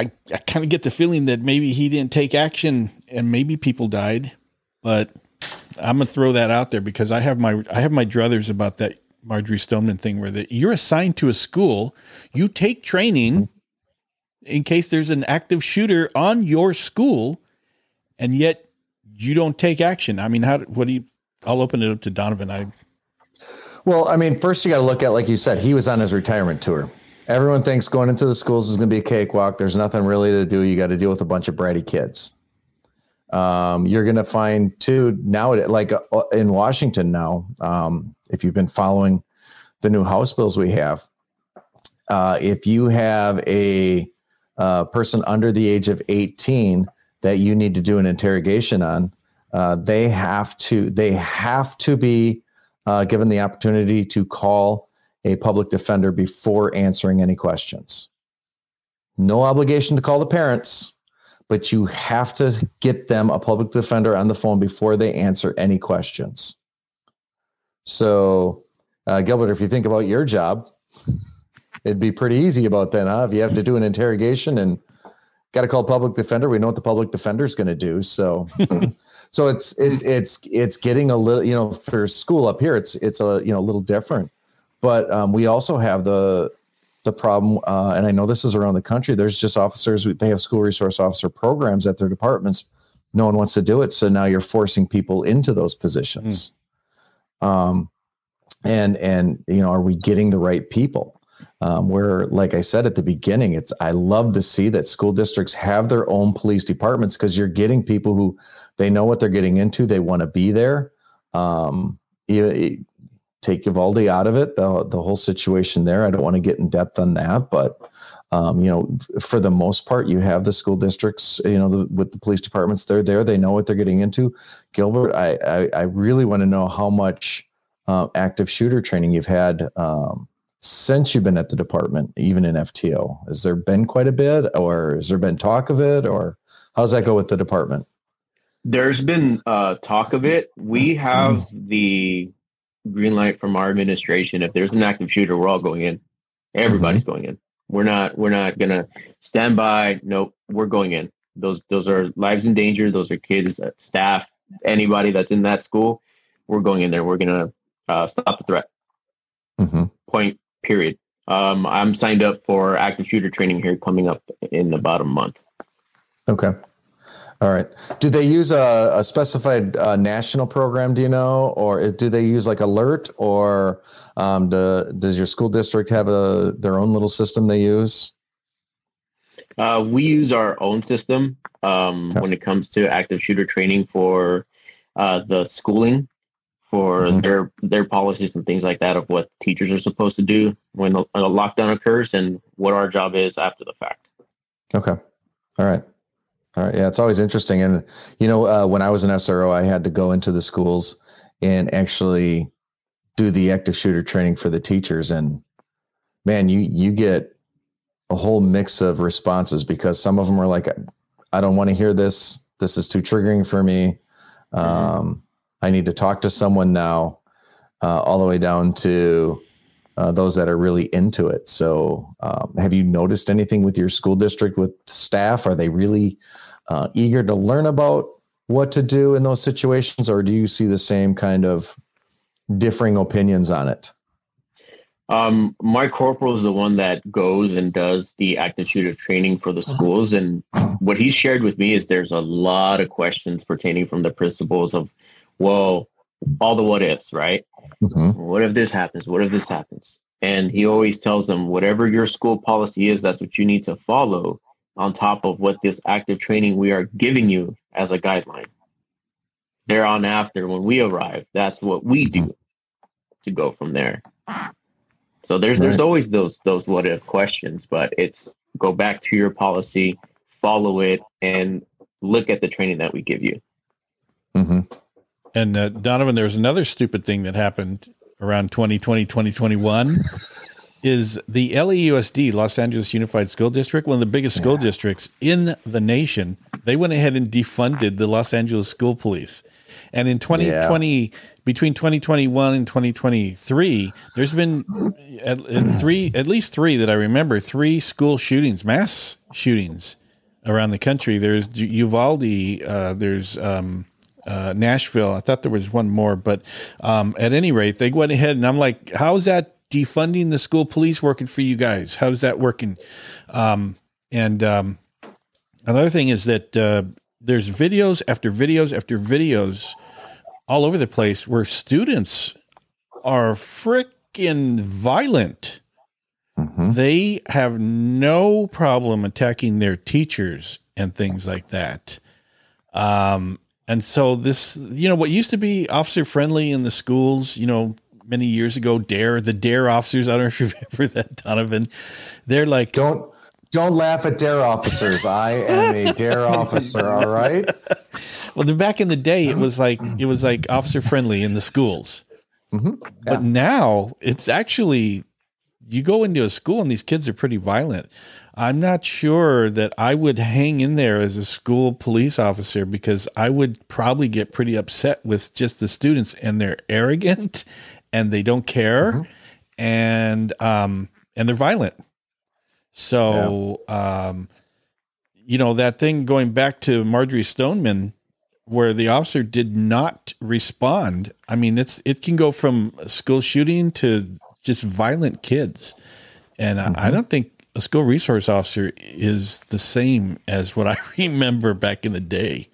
I, I kind of get the feeling that maybe he didn't take action and maybe people died, but I'm gonna throw that out there because I have my I have my druthers about that Marjory Stoneman thing where that you're assigned to a school, you take training in case there's an active shooter on your school, and yet you don't take action. I mean, how what do you? I'll open it up to Donovan. I well, I mean, first you got to look at like you said, he was on his retirement tour. Everyone thinks going into the schools is going to be a cakewalk. There's nothing really to do. You got to deal with a bunch of bratty kids. Um, you're going to find too now, like uh, in Washington now, um, if you've been following the new House bills we have, uh, if you have a uh, person under the age of 18 that you need to do an interrogation on, uh, they have to they have to be uh, given the opportunity to call a public defender before answering any questions. No obligation to call the parents but you have to get them a public defender on the phone before they answer any questions. So, uh, Gilbert, if you think about your job, it'd be pretty easy about that, huh? If you have to do an interrogation and got to call public defender, we know what the public defender is going to do. So, so it's it, it's it's getting a little, you know, for school up here, it's it's a you know a little different. But um, we also have the the problem, uh, and I know this is around the country. There's just officers; they have school resource officer programs at their departments. No one wants to do it, so now you're forcing people into those positions. Mm. Um, and and you know, are we getting the right people? Um, where, like I said at the beginning, it's I love to see that school districts have their own police departments because you're getting people who they know what they're getting into. They want to be there. Um, you, take Uvalde out of it, the the whole situation there. I don't want to get in depth on that, but um, you know, for the most part, you have the school districts, you know, the, with the police departments, they're there, they know what they're getting into. Gilbert, I I, I really want to know how much uh, active shooter training you've had um, since you've been at the department, even in FTO. Has there been quite a bit, or has there been talk of it, or how's that go with the department? There's been uh, talk of it. We have mm. the green light from our administration. If there's an active shooter, we're all going in. Everybody's mm-hmm. going in. We're not we're not gonna stand by. Nope, we're going in. Those those are lives in danger. Those are kids, uh, staff, anybody that's in that school. We're going in there. We're gonna uh, stop the threat. Mm-hmm. Point. Period. Um, I'm signed up for active shooter training here coming up in about a month. Okay. All right. Do they use a, a specified uh, national program? Do you know, or is, do they use like ALERRT, or um, do, does your school district have a their own little system they use? Uh, we use our own system um, okay. when it comes to active shooter training for uh, the schooling, for mm-hmm. their their policies and things like that of what teachers are supposed to do when a lockdown occurs and what our job is after the fact. Okay. All right. All right. Yeah, it's always interesting. And, you know, uh, when I was an SRO, I had to go into the schools and actually do the active shooter training for the teachers. And man, you, you get a whole mix of responses because some of them are like, I don't want to hear this. This is too triggering for me. Mm-hmm. Um, I need to talk to someone now, uh, all the way down to uh, those that are really into it. So, um, have you noticed anything with your school district with staff? Are they really uh, eager to learn about what to do in those situations, or do you see the same kind of differing opinions on it? Um, my corporal is the one that goes and does the active shooter training for the schools, and what he shared with me is there's a lot of questions pertaining from the principals of, well, all the what ifs, right? Mm-hmm. What if this happens? What if this happens? And he always tells them, whatever your school policy is, that's what you need to follow on top of what this active training we are giving you as a guideline. There on after, when we arrive, that's what we do to go from there. So there's right. there's always those those what if questions, but it's go back to your policy, follow it, and look at the training that we give you. Mm-hmm. And uh, Donovan, there's another stupid thing that happened around 2020, 2021 is the LAUSD, Los Angeles Unified School District, one of the biggest school yeah. districts in the nation. They went ahead and defunded the Los Angeles School Police. And in 2020, yeah. between 2021 and 2023, there's been at, at three, at least three that I remember, three school shootings, mass shootings around the country. There's Uvalde, uh, there's um, uh, Nashville. I thought there was one more, but um, at any rate, they went ahead and I'm like, how is that defunding the school police working for you guys? How's that working? Um, and um, another thing is that uh, there's videos after videos after videos all over the place where students are freaking violent. Mm-hmm. They have no problem attacking their teachers and things like that. Um, and so this, you know, what used to be officer friendly in the schools, you know, many years ago, Dare, the Dare officers, I don't know if you remember that, Donovan. They're like, don't don't laugh at dare officers. I am a dare officer. All right. Well, back in the day, it was like it was like officer friendly in the schools, mm-hmm. yeah. but now it's actually you go into a school and these kids are pretty violent. I'm not sure that I would hang in there as a school police officer because I would probably get pretty upset with just the students and they're arrogant and they don't care mm-hmm. and um and they're violent. So, yeah. um, you know, that thing going back to Marjory Stoneman, where the officer did not respond. I mean, it's it can go from school shooting to just violent kids, and mm-hmm. I, I don't think a school resource officer is the same as what I remember back in the day.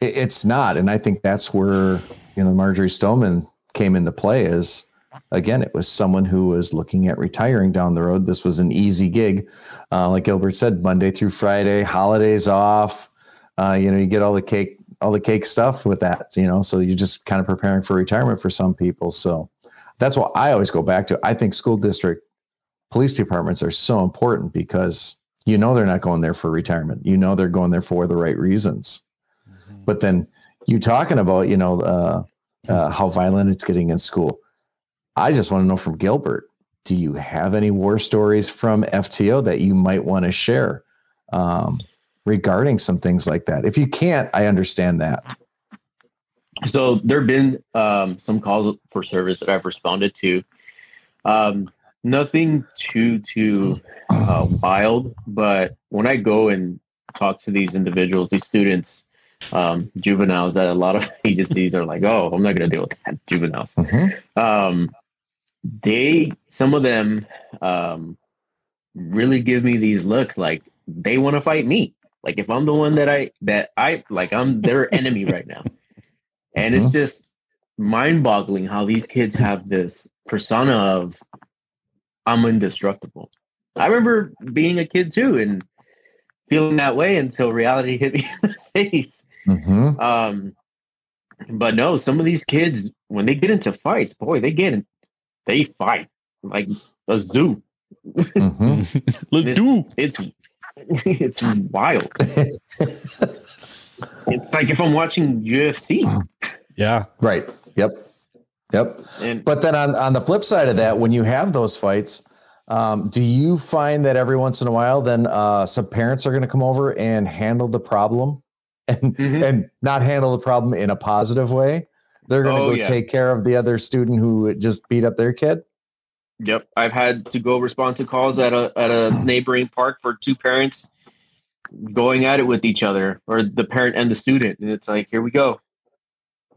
It's not, and I think that's where you know Marjory Stoneman came into play. Is again, it was someone who was looking at retiring down the road. This was an easy gig. Uh, like Gilbert said, Monday through Friday, holidays off. Uh, you know, you get all the cake, all the cake stuff with that, you know, so you're just kind of preparing for retirement for some people. So that's what I always go back to. I think school district police departments are so important because you know they're not going there for retirement. You know they're going there for the right reasons. Mm-hmm. But then you talking about, you know, uh, uh, how violent it's getting in school I just want to know from Gilbert do you have any war stories from FTO that you might want to share um, regarding some things like that? If you can't, I understand that. So there have been um, some calls for service that I've responded to. Um, nothing too too uh, wild, but when I go and talk to these individuals, these students, um, juveniles, that a lot of agencies are like, "Oh, I'm not going to deal with that juveniles." Mm-hmm. Um, they some of them um, really give me these looks like they want to fight me. Like if I'm the one that I that I like I'm their enemy right now. And mm-hmm. it's just mind-boggling how these kids have this persona of I'm indestructible. I remember being a kid too and feeling that way until reality hit me in the face. Mm-hmm. Um, but no, some of these kids, when they get into fights, boy, they get in, they fight like a zoo. Mm-hmm. Let's do. It's it's wild. it's like if I'm watching UFC. Yeah. Right. Yep. Yep. And, but then on, on the flip side of that, when you have those fights, um, do you find that every once in a while, then uh, some parents are going to come over and handle the problem and mm-hmm. and not handle the problem in a positive way? They're going to oh, go yeah. take care of the other student who just beat up their kid. Yep, I've had to go respond to calls at a at a neighboring park for two parents going at it with each other, or the parent and the student, and it's like, here we go.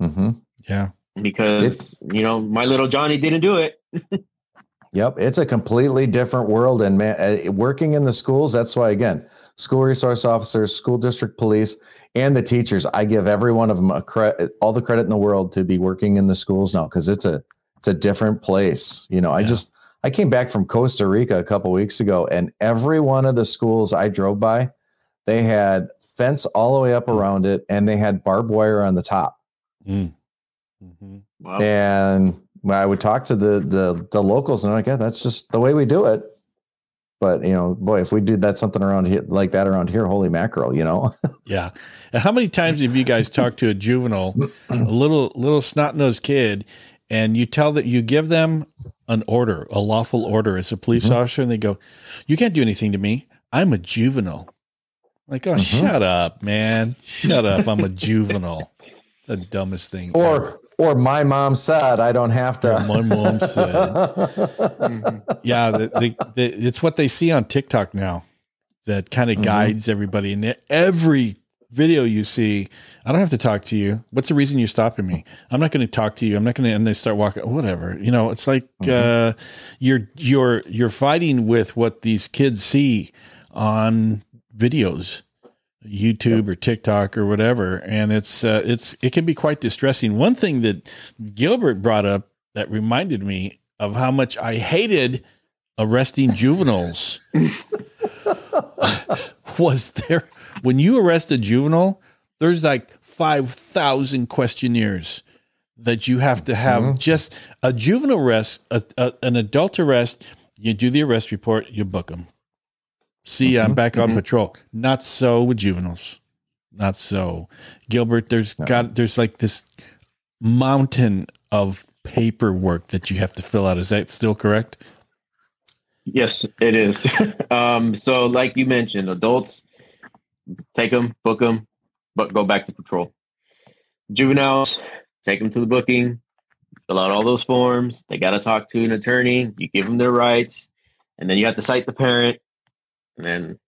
Mm-hmm. Yeah, because it's, you know my little Johnny didn't do it. yep, it's a completely different world, and man, uh, working in the schools. That's why again, school resource officers, school district police, and the teachers. I give every one of them a credit, all the credit in the world to be working in the schools now because it's a it's a different place. You know, I just I came back from Costa Rica a couple weeks ago, and every one of the schools I drove by, they had fence all the way up mm. around it, and they had barbed wire on the top. Mm. Mm-hmm. Wow. And I would talk to the the the locals, and I'm like, yeah, that's just the way we do it. But you know, boy, if we did that something around here like that around here, holy mackerel, you know. yeah. And how many times have you guys talked to a juvenile, a little little snot nosed kid, and you tell that you give them an order, a lawful order as a police mm-hmm. officer, and they go, "You can't do anything to me. I'm a juvenile." Like, oh, mm-hmm. shut up, man. Shut up. I'm a juvenile. the dumbest thing. Or ever. Or my mom said I don't have to. my mom said. yeah, the, the, the, it's what they see on TikTok now that kind of Mhm. guides everybody. And every video you see, I don't have to talk to you. What's the reason you're stopping me? I'm not going to talk to you. I'm not going to. And they start walking. Whatever. You know, it's like uh, you're you're you're fighting with what these kids see on videos. YouTube or TikTok or whatever, and it's uh, it's it can be quite distressing. One thing that Gilbert brought up that reminded me of how much I hated arresting juveniles was there when you arrest a juvenile, there's like five thousand questionnaires that you have to have. Mhm. Just a juvenile arrest, a, a, an adult arrest. You do the arrest report, you book them. See, I'm Mhm. back on Mhm. patrol. Not so with juveniles. Not so, Gilbert. There's No. got there's like this mountain of paperwork that you have to fill out. Is that still correct? Yes, it is. um, so, like you mentioned, adults take them, book them, but go back to patrol. Juveniles take them to the booking, fill out all those forms. They got to talk to an attorney. You give them their rights, and then you have to cite the parent, and then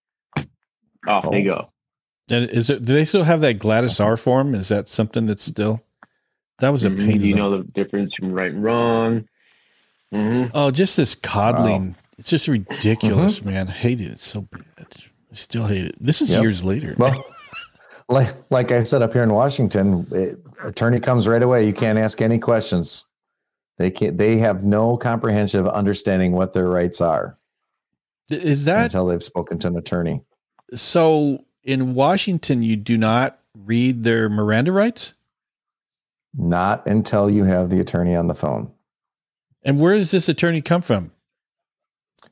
off they Oh. go. And is it? Do they still have that Gladys R form? Is that something that's still? That was a Mhm. pain. in You the- know the difference from right and wrong. Mm-hmm. Oh, just this coddling. It's just ridiculous, man. I hate it. It's so bad. I still hate it. This is Yep. years later. Well, like like I said up here in Washington, it, attorney comes right away. You can't ask any questions. They can't. They have no comprehensive understanding what their rights are is that until they've spoken to an attorney. so? In Washington, you do not read their Miranda rights. Not until you have the attorney on the phone. And where does this attorney come from?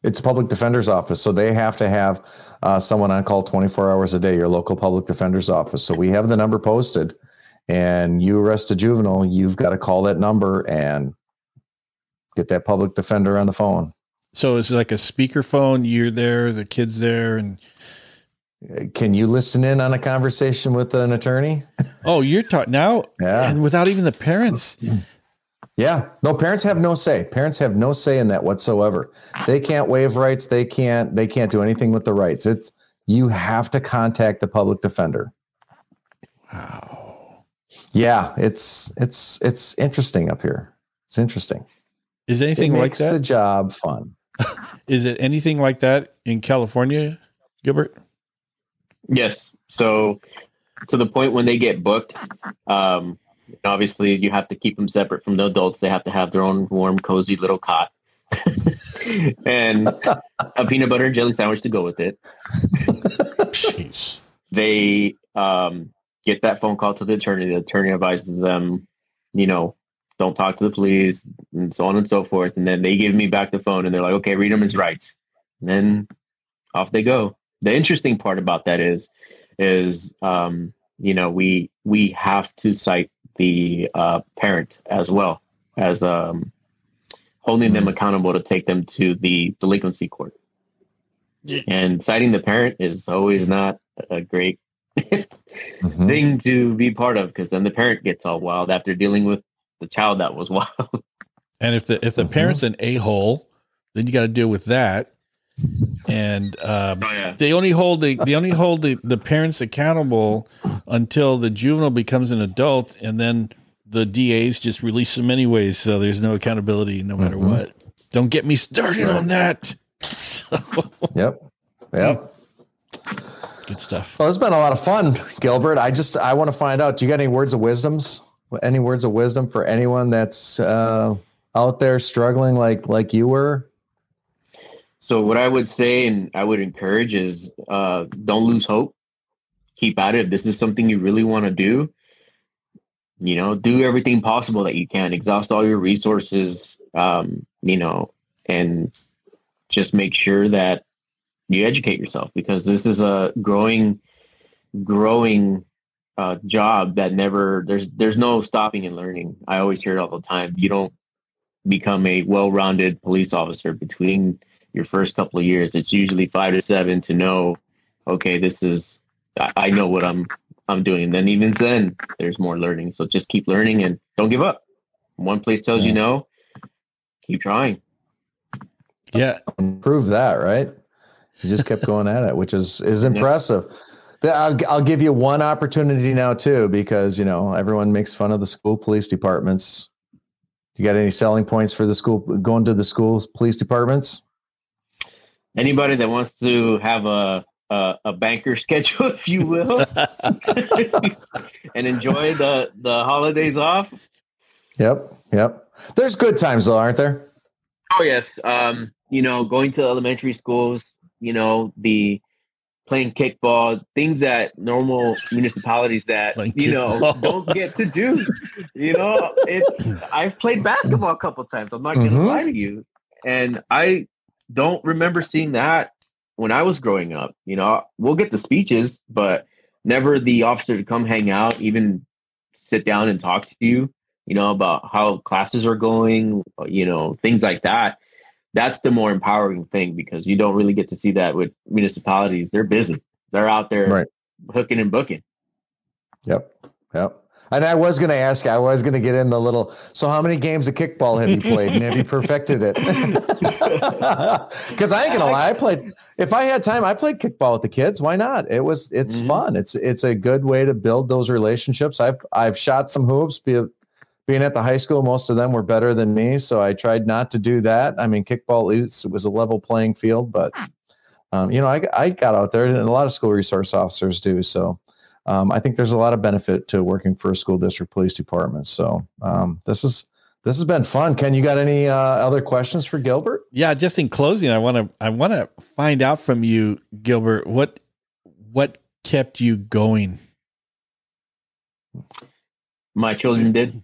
It's a public defender's office, so they have to have uh, someone on call 24 hours a day. Your local public defender's office. So we have the number posted, and you arrest a juvenile, you've got to call that number and get that public defender on the phone. So it's like a speakerphone. You're there, the kid's there, and Can you listen in on a conversation with an attorney? oh, you're talking now, Yeah. and without even the parents. Yeah. No, parents have no say. Parents have no say in that whatsoever. They can't waive rights. They can't they can't do anything with the rights. It's you have to contact the public defender. Wow. Yeah, it's it's it's interesting up here. It's interesting. Is It anything like makes the job fun. Is it anything like that in California, Gilbert? Yes. So to the point when they get booked, um, obviously you have to keep them separate from the adults. They have to have their own warm, cozy little cot and a peanut butter and jelly sandwich to go with it. Jeez. They um, get that phone call to the attorney. The attorney advises them, you know, don't talk to the police and so on and so forth. And then they give me back the phone and they're like, okay, read them his rights. And then off they go. The interesting part about that is, is, um, you know, we, we have to cite the uh, parent as well as um, holding them accountable to take them to the delinquency court. Yeah. And citing the parent is always not a great Mhm. thing to be part of because then the parent gets all wild after dealing with the child that was wild. And if the if the Mhm. parent's an a hole, then you got to deal with that. And um, Oh yeah. they only hold the they only hold the, the parents accountable until the juvenile becomes an adult, and then the DAs just release them anyways. So there's no accountability, no matter Mhm. what. Don't get me started on that. So, Yep. Yep. good stuff. Well, it's been a lot of fun, Gilbert. I just I want to find out. Do you got any words of wisdoms? Any words of wisdom for anyone that's uh, out there struggling like like you were? So what I would say and I would encourage is uh, don't lose hope. Keep at it. If this is something you really want to do, you know, do everything possible that you can. Exhaust all your resources, um, you know, and just make sure that you educate yourself because this is a growing, growing uh, job that never there's there's no stopping and learning. I always hear it all the time. You don't become a well-rounded police officer between your first couple of years. It's usually five to seven to know, okay, this is I, I know what I'm I'm doing. And then even then, there's more learning. So just keep learning and don't give up. One place tells you no, keep trying. Yeah. Prove that, right? You just kept going at it, which is is impressive. I'll, I'll give you one opportunity now too, because you know everyone makes fun of the school police departments. You got any selling points for the school going to the schools police departments? Anybody that wants to have a a, a banker schedule, if you will, and enjoy the the holidays off. Yep, yep. There's good times though, aren't there? Oh yes. Um, you know, going to elementary schools, you know, the playing kickball, things that normal municipalities that playing you know kickball. don't get to do. You know, it's I've played basketball a couple times. I'm not gonna mm-hmm. lie to you, and I don't remember seeing that when I was growing up. You know, we'll get the speeches, but never the officer to come hang out, even sit down and talk to you. You know about how classes are going. You know things like that that's the more empowering thing because you don't really get to see that with municipalities. They're busy. They're out there right. hooking and booking. Yep. Yep. And I was going to ask, I was going to get in the little. So, how many games of kickball have you played, and have you perfected it? Because I ain't gonna lie, I played. If I had time, I played kickball with the kids. Why not? It was. It's mm-hmm. fun. It's it's a good way to build those relationships. I've I've shot some hoops, being at the high school, most of them were better than me, so I tried not to do that. I mean, kickball it was a level playing field, but um, you know, I, I got out there, and a lot of school resource officers do. So um, I think there's a lot of benefit to working for a school district police department. So um, this is this has been fun. Ken, you got any uh, other questions for Gilbert? Yeah, just in closing, I want to I want to find out from you, Gilbert, what what kept you going. My children did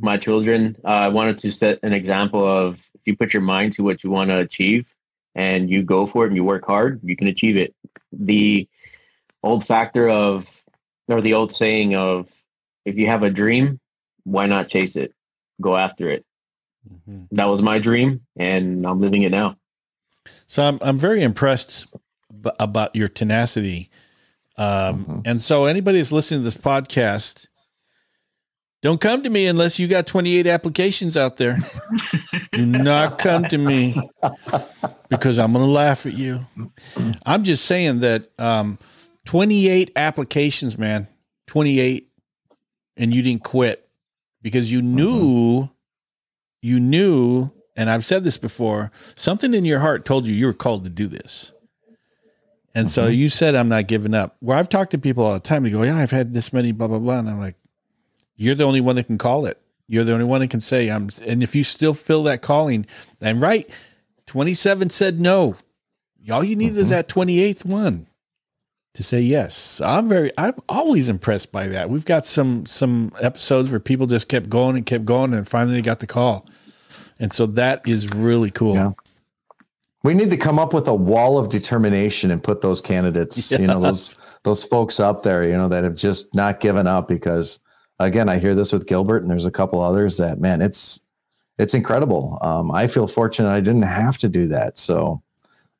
my children. Uh, I wanted to set an example of if you put your mind to what you want to achieve and you go for it and you work hard, you can achieve it. The old factor of, or the old saying of, if you have a dream, why not chase it? Go after it. Mm-hmm. That was my dream, and I'm living it now. So I'm I'm very impressed b- about your tenacity. Um, mm-hmm. And so anybody that's listening to this podcast don't come to me unless you got 28 applications out there. Do not come to me because I'm going to laugh at you. I'm just saying that um, 28 applications, man, 28, and you didn't quit because you knew, mm-hmm. you knew, and I've said this before, something in your heart told you you were called to do this. And mm-hmm. so you said, I'm not giving up. Where I've talked to people all the time, they go, Yeah, I've had this many, blah, blah, blah. And I'm like, you're the only one that can call it. You're the only one that can say I'm and if you still feel that calling, and right, 27 said no. All you need mm-hmm. is that 28th one to say yes. I'm very I'm always impressed by that. We've got some some episodes where people just kept going and kept going and finally got the call. And so that is really cool. Yeah. We need to come up with a wall of determination and put those candidates, yeah. you know, those those folks up there, you know, that have just not given up because again, I hear this with Gilbert, and there's a couple others that man, it's it's incredible. Um, I feel fortunate I didn't have to do that. So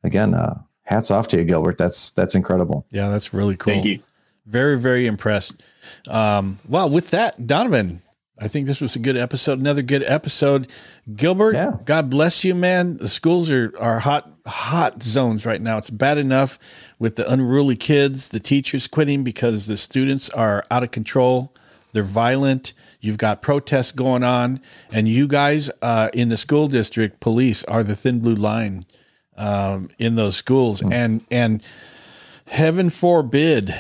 again, uh, hats off to you, Gilbert. That's that's incredible. Yeah, that's really cool. Thank you. Very very impressed. Um, well, with that, Donovan, I think this was a good episode. Another good episode. Gilbert, yeah. God bless you, man. The schools are are hot hot zones right now. It's bad enough with the unruly kids, the teachers quitting because the students are out of control. They're violent. You've got protests going on, and you guys uh, in the school district police are the thin blue line um, in those schools. Mm. And and heaven forbid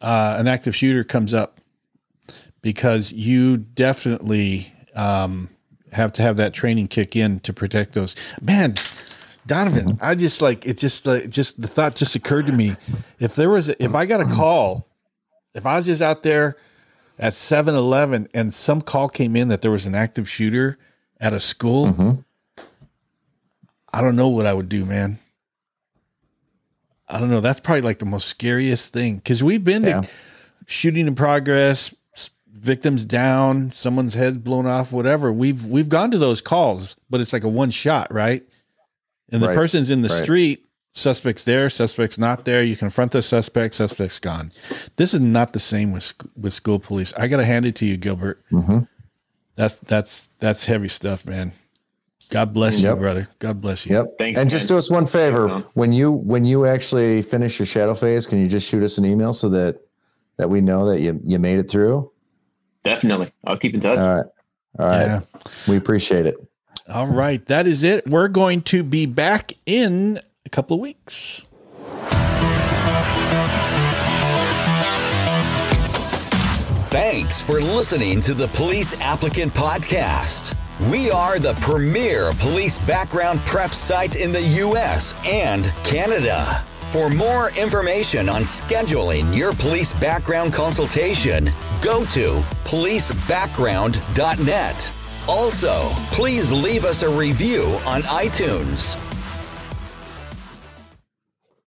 uh, an active shooter comes up because you definitely um, have to have that training kick in to protect those. Man, Donovan, I just like it. Just like just the thought just occurred to me. If there was, a, if I got a call, if I was just out there at 7-Eleven and some call came in that there was an active shooter at a school, mm-hmm. I don't know what I would do, man. I don't know. That's probably like the most scariest thing because we've been yeah. to shooting in progress, victims down, someone's head blown off, whatever. We've we've gone to those calls, but it's like a one shot, right? And the right. person's in the right. street suspects there, suspects not there. You confront the suspect, suspect's gone. This is not the same with with school police. I got to hand it to you, Gilbert. Mm-hmm. That's that's that's heavy stuff, man. God bless Yep. you, brother. God bless you. Yep. Thanks, and just do us one favor Thanks, when you when you actually finish your shadow phase, can you just shoot us an email so that that we know that you you made it through? Definitely. I'll keep in touch. All right. All right. Yeah. We appreciate it. All right, that is it. We're going to be back in a couple of weeks. Thanks for listening to the Police Applicant Podcast. We are the premier police background prep site in the U.S. and Canada. For more information on scheduling your police background consultation, go to policebackground.net. Also, please leave us a review on iTunes.